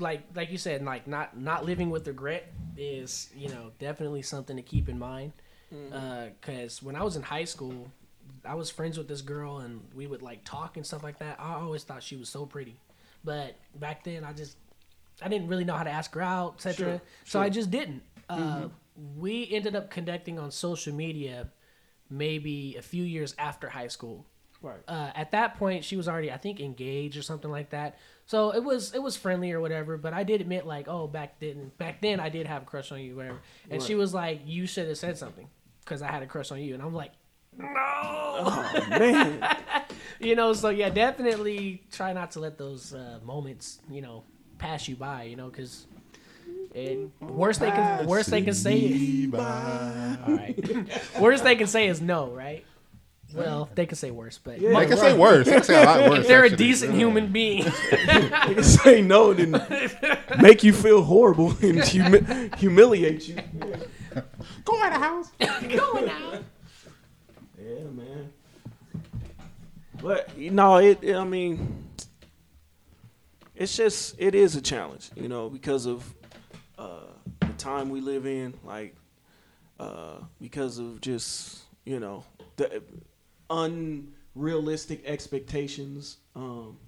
like like you said, like not not living with regret is you know definitely something to keep in mind. Mm-hmm. Uh, because when I was in high school, I was friends with this girl, and we would like talk and stuff like that. I always thought she was so pretty, but back then I just I didn't really know how to ask her out, etc. Sure, So I just didn't. Uh, mm-hmm. We ended up connecting on social media maybe a few years after high school Right. uh, at that point she was already i think engaged or something like that. So it was it was friendly or whatever but i did admit like oh back then back then i did have a crush on you whatever. And she was like you should have said something because i had a crush on you. And i'm like no! Oh man. you know so yeah definitely try not to let those uh, moments you know pass you by you know because worst they can worst they can say is all right. Worst they can say is no right well they can say worse but Yeah. They can say worse. They can say a lot worse. if they're a actually. decent human being They can say no and then make you feel horrible and humi- humiliate you. Yeah. Go out of house. going out. Yeah, man. But you know, it, it- I mean, it's just it is a challenge, you know, because of uh, the time we live in, like uh, because of just you know the unrealistic expectations. Um,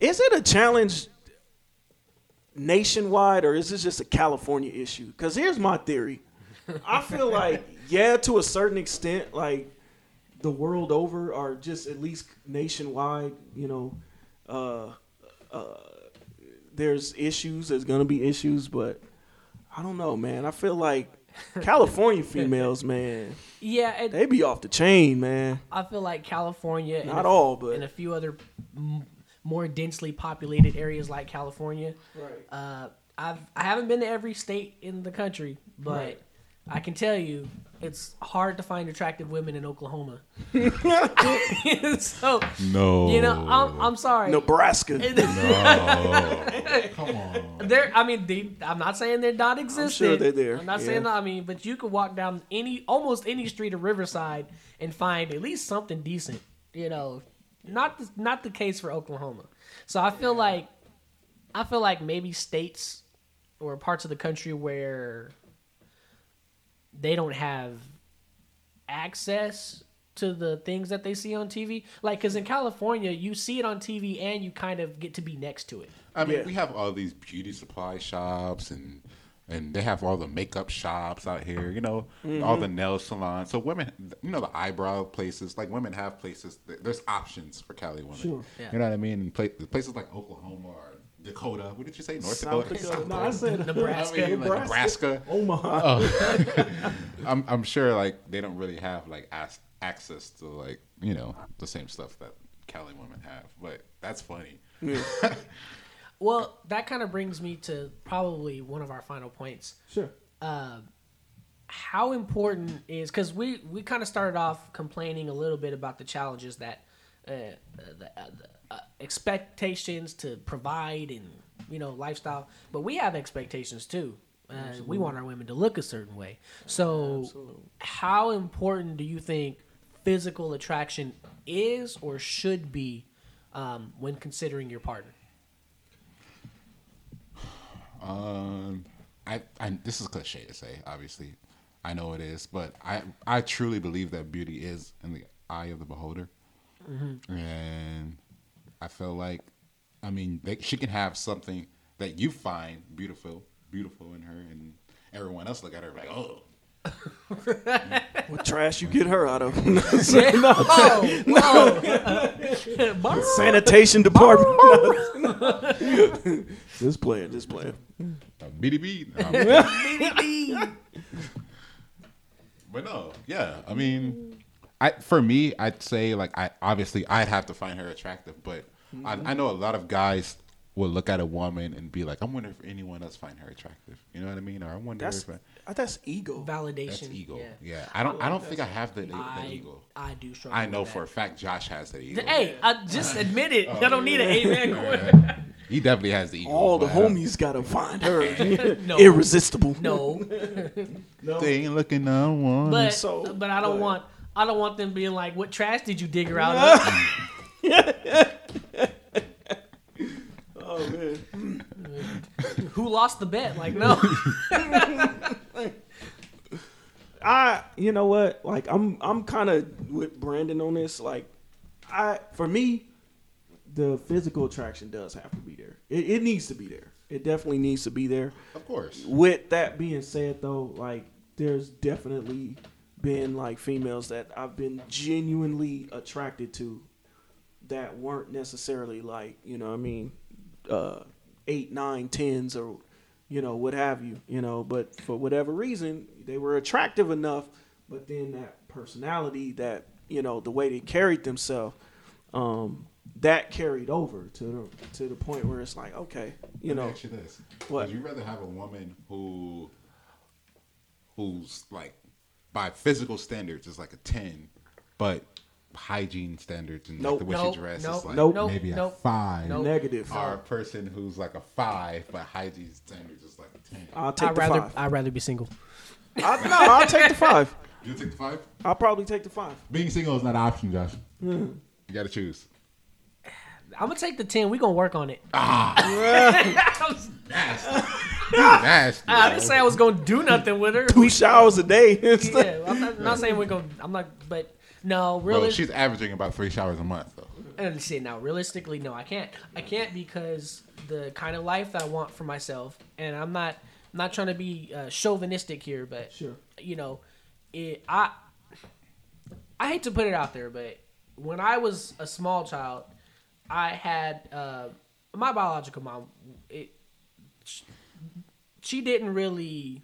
is it a challenge nationwide, or is this just a California issue? Because here's my theory. I feel like, yeah, to a certain extent, like the world over, or just at least nationwide, you know, uh, uh, there's issues. There's gonna be issues, but I don't know, man. I feel like California females, man, Yeah, and they be off the chain, man. I feel like California, and Not a, all, but and a few other m- more densely populated areas like California. right. Uh, I've I haven't been to every state in the country, but Right. I can tell you it's hard to find attractive women in Oklahoma. so No. you know, I'm, I'm sorry. Nebraska. No. Come on. They're, I mean, they, I'm not saying they're not existent. they're there, I'm not yeah. saying that. I mean, but you could walk down any, almost any street of Riverside and find at least something decent. You know, not the, not the case for Oklahoma. So I feel like, I feel like maybe states or parts of the country where they don't have access to the things that they see on TV. Like, because in California, you see it on TV and you kind of get to be next to it. I mean, Yeah. we have all these beauty supply shops and and they have all the makeup shops out here, you know, mm-hmm. all the nail salons. So women, you know, the eyebrow places, like women have places. There's options for Cali women. Sure. Yeah. You know what I mean? Pla- places like Oklahoma or Dakota. What did you say? North South Dakota. Dakota. No, I said Nebraska. I mean, like Nebraska. Omaha. I'm I'm sure like they don't really have like as- access to like you know the same stuff that Cali women have, but that's funny. Well, that kind of brings me to probably one of our final points. Sure. How important is because we we kind of started off complaining a little bit about the challenges that uh, the, uh, the uh, expectations to provide and you know lifestyle, but we have expectations too. Uh, we want our women to look a certain way. So, how important do you think physical attraction is or should be um, when considering your partner? Um, I, I this is cliche to say, obviously, I know it is, but I I truly believe that beauty is in the eye of the beholder, and I feel like, I mean, they, she can have something that you find beautiful, beautiful in her, and everyone else look at her like, oh, What trash you get her out of? oh, no. Borrow. Sanitation department. just playing, just playing. BDB. Um, But no, yeah. I mean, I for me, I'd say like I obviously I'd have to find her attractive, but I, I know a lot of guys will look at a woman and be like, I wonder if anyone else find her attractive. You know what I mean? Or I wonder That's if I, uh, that's ego. Validation. that's ego. Yeah. Yeah, I don't. I, don't think I have the, the, the I, ego. I do struggle. I know with for a fact Josh has the ego. Hey, I just admit it. Oh, I don't need an amen. He definitely has the ego. All the uh, homies gotta find her No. irresistible. No, They ain't looking no one. but So, but I don't but- want I don't want them being like, "What trash did you dig her out of? Oh man. Who lost the bet?" Like, no. I you know what? Like I'm I'm kind of with Brandon on this. Like I for me, the physical attraction does have to be there. It, it needs to be there. It definitely needs to be there. of course. With that being said, though, like there's definitely been like females that I've been genuinely attracted to that weren't necessarily like you know what I mean uh, eight nine tens or you know what have you you know but for whatever reason they were attractive enough but then that personality that you know the way they carried themselves um, that carried over to the to the point where it's like okay you know ask you this: What? Would you rather have a woman who, who's like, by physical standards is like a ten, but hygiene standards and Nope. like the way Nope. she dresses Nope. like Nope. Nope. maybe a five. Nope. negative or a person who's like a five, but hygiene standards is like a ten. I'll take I'd the rather five I'd rather be single. I, no I'll take the five You take the five. I'll probably take the five Being single is not an option, Josh. You got to choose. I'm gonna take the ten. We gonna work on it. Ah nasty. Nasty. I didn't say I was gonna do nothing with her. two showers a day yeah, I'm not, I'm not saying we're gonna. I'm not, but no, Well, really. she's averaging about three showers a month, though. And see now, realistically, no, I can't. I can't because the kind of life that I want for myself, and I'm not. I'm not trying to be uh, chauvinistic here, but Sure. you know, it, I. I hate to put it out there, but when I was a small child, I had uh, my biological mom. It, she didn't really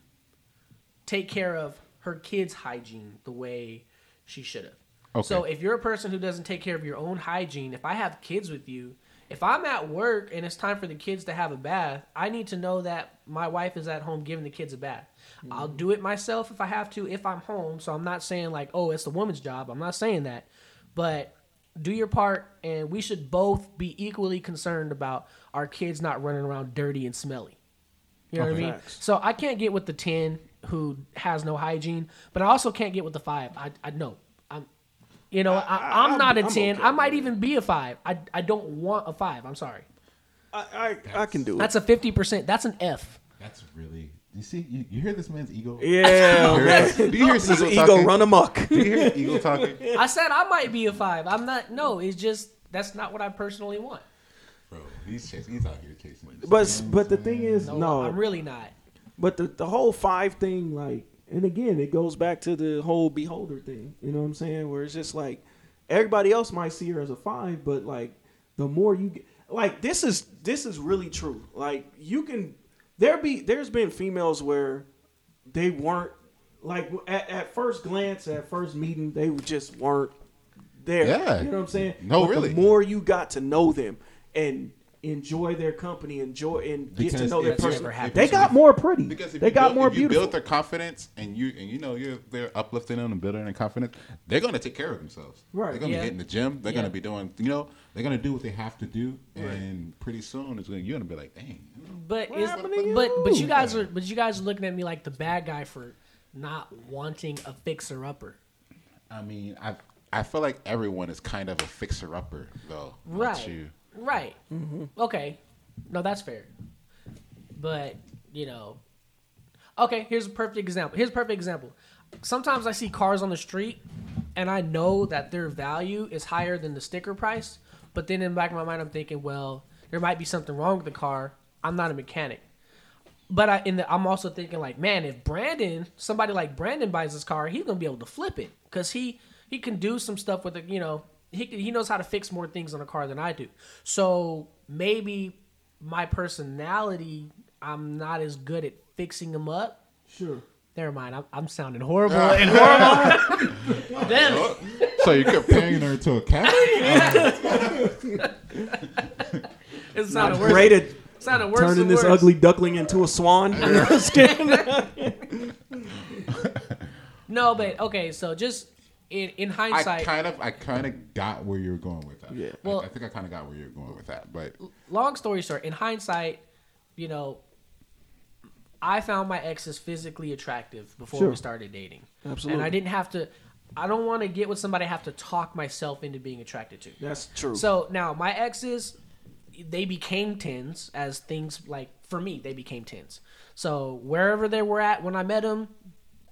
take care of her kids' hygiene the way she should have. Okay. So if you're a person who doesn't take care of your own hygiene, if I have kids with you, if I'm at work and it's time for the kids to have a bath, I need to know that my wife is at home giving the kids a bath. I'll do it myself if I have to if I'm home. So I'm not saying like, oh, it's the woman's job. I'm not saying that. But do your part and we should both be equally concerned about our kids not running around dirty and smelly. You know what I mean? So I can't get with the ten who has no hygiene, but I also can't get with the five. I I know. I'm you know, I, I'm I'm- not a I'm ten. okay I might with even be a five. I, I don't want a five. I'm sorry. I, I, I can do it. That's a fifty percent. That's an F. That's really. You see, you, you hear this man's ego? yeah, Do you hear- do you hear His ego ego talking? run amok. Do you hear ego talking? I said I might be a five. I'm not. No, it's just that's not what I personally want. Bro, he's chasing. He's out here chasing. But but the thing is, No, no. I'm really not. But the the whole five thing, like, and again, it goes back to the whole beholder thing. You know what I'm saying? Where it's just like everybody else might see her as a five, but like the more you get, like this is this is really true. Like you can there be there's been females where they weren't like at, at first glance, at first meeting, they just weren't there. Yeah. you know what I'm saying? No, But really. The more you got to know them and enjoy their company, enjoy and get to know their it's person, they got more pretty. Because if they you got build, more if you beautiful. build their confidence and you and you know you're they're uplifting them and building their confidence, they're gonna take care of themselves. Right. They're gonna Yeah. be hitting the gym. They're Yeah. gonna be doing you know they're gonna do what they have to do, and pretty soon it's gonna you're gonna be like, dang. But What is, happened to but but you? you guys are but you guys are looking at me like the bad guy for not wanting a fixer upper. I mean, I I feel like everyone is kind of a fixer upper though. Right. you. Right. Mm-hmm. Okay. No, that's fair. But, you know. Okay, here's a perfect example. Here's a perfect example. Sometimes I see cars on the street and I know that their value is higher than the sticker price, but then in the back of my mind I'm thinking, well, there might be something wrong with the car. I'm not a mechanic. But I in the, I'm also thinking like, man, if Brandon, somebody like Brandon buys this car, he's gonna be able to flip it because he he can do some stuff with it. You know, he he knows how to fix more things on a car than I do. So maybe my personality, I'm not as good at fixing them up. Sure. Never mind, I'm, I'm sounding horrible and horrible. Damn it. So you're comparing her to a cat? It's sounded Not worse. great at sounded worse turning this worse. ugly duckling into a swan. No, but okay. So just in in hindsight, I hindsight, kind of, I kind of got where you're going with that. Yeah. I- Well- I, think I kind of got where you're going with that, but long story short, in hindsight, you know, I found my exes physically attractive before Sure. we started dating. Absolutely. And I didn't have to. I don't want to get with somebody I have to talk myself into being attracted to. That's true. So now my exes, they became tens as things like for me they became tens. So wherever they were at when I met them,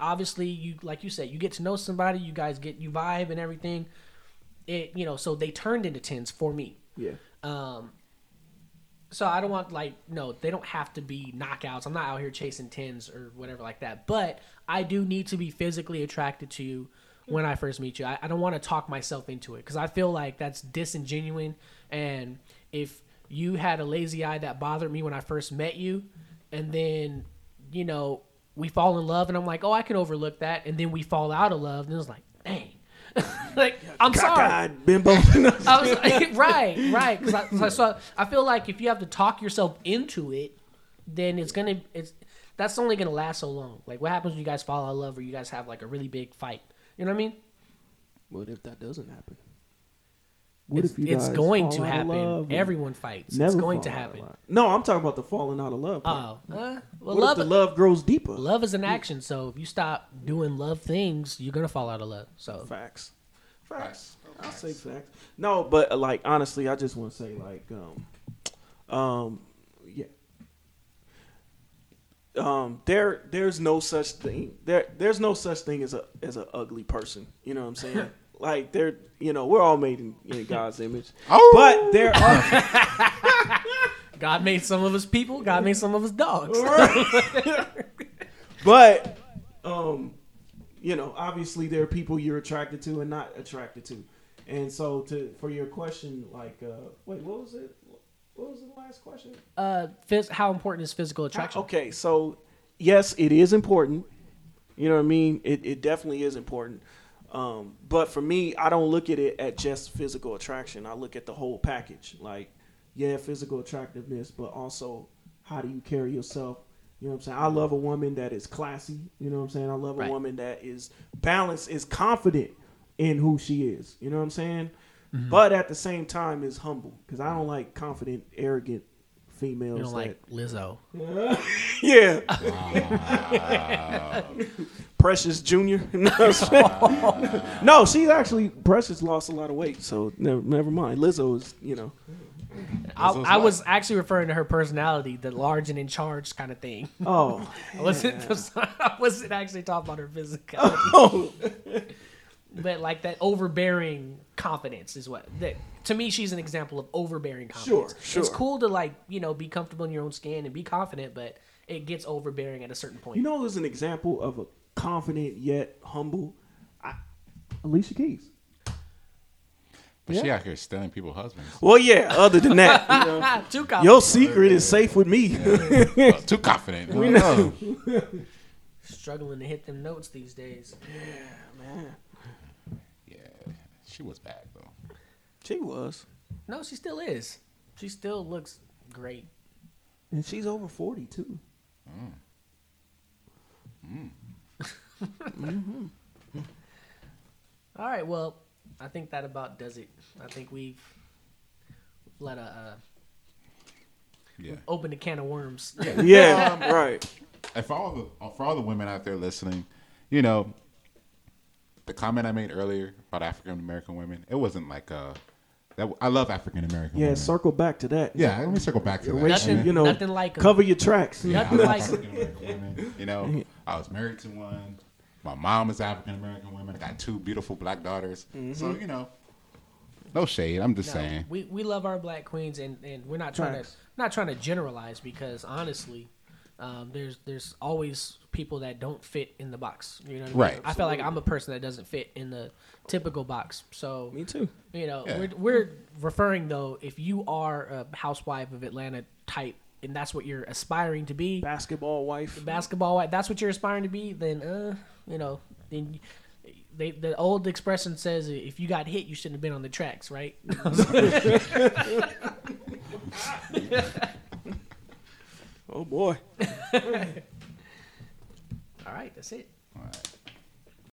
obviously you like you said you get to know somebody, you guys get you vibe and everything. It you know so they turned into tens for me. yeah. Um, so I don't want like no, they don't have to be knockouts. I'm not out here chasing tens or whatever like that. But I do need to be physically attracted to you when I first meet you. I, I don't want to talk myself into it because I feel like that's disingenuine. And if you had a lazy eye that bothered me when I first met you, and then you know we fall in love, and I'm like, oh, I can overlook that, and then we fall out of love, and it's like, dang. like I'm sorry. Cockeyed bimbo. I was like, right, right. Because I, so- so I feel like if you have to talk yourself into it, then it's gonna it's that's only gonna last so long. Like, what happens when you guys fall out of love or you guys have like a really big fight? You know what I mean? what if that doesn't happen? What it's if you it's guys going to happen. Everyone fights. never It's going to happen. No, I'm talking about the falling out of love. part. Oh, uh, well, what love if the love grows deeper? love is an action. So if you stop doing love things, you're gonna fall out of love. So Facts. Facts. I'll say facts. No, but uh, like honestly, I just want to say like um um yeah. Um there there's no such thing. There there's no such thing as a as a ugly person. You know what I'm saying? like they're you know, we're all made in, in God's image. Oh. But there are God made some of us people. God made some of us dogs. but um you know obviously there are people you're attracted to and not attracted to and so to for your question like uh wait what was it what was the last question uh, phys- how important is physical attraction? okay so yes it is important you know what i mean it, it definitely is important um but for me i don't look at it at just physical attraction i look at the whole package like yeah physical attractiveness but also how do you carry yourself you know what I'm saying? I love a woman that is classy. You know what I'm saying? I love a Right. woman that is balanced, is confident in who she is. You know what I'm saying? Mm-hmm. But at the same time is humble because I don't like confident, arrogant females. You know, that, like Lizzo. yeah. Precious Junior. no, no, she's actually Precious lost a lot of weight, so never, never mind. Lizzo is, you know, I, I was actually referring to her personality, the large and in charge kind of thing. oh, I wasn't, I wasn't actually talking about her physicality, oh, but like that overbearing confidence is what. That, to me, she's an example of overbearing confidence. Sure, sure. It's cool to like you know be comfortable in your own skin and be confident, but it gets overbearing at a certain point. you know, there's an example of a confident yet humble I, Alicia Keys. but Yeah. she out here stealing people's husbands. Well, yeah. Other than that, you know, too confident. your secret is safe with me. Well, too confident. We know. Struggling to hit them notes these days. Yeah, man, Yeah, she was bad though. she was, No, she still is. She still looks great. and she's over forty too. Mm. Mm. Mm-hmm. All right, well, I think that about does it. I think we've let a uh, Yeah. open a can of worms. Yeah, Yeah. Um, right. And for all the for all the women out there listening, you know, the comment I made earlier about African American women, it wasn't like uh that. I love African American Yeah, women. circle back to that. yeah, let me circle back to that. Erase, I mean, you know, Nothing like cover your tracks. Yeah, I Nothing love like- African American women. You know, I was married to one. My mom is African American woman. I got two beautiful black daughters. So you know, no shade. I'm just No, saying. we we love our black queens, and, and we're not trying Facts. to not trying to generalize because honestly, um, there's there's always people that don't fit in the box. You know, what I, mean? Right. I feel like I'm a person that doesn't fit in the typical box. So Me too. You know, Yeah. we're, we're referring though if you are a housewife of Atlanta type, and that's what you're aspiring to be, Basketball wife. basketball wife. That's what you're aspiring to be. Then, uh, you know, then they the old expression says if you got hit, you shouldn't have been on the tracks, right? Oh boy. All right, that's it. All right.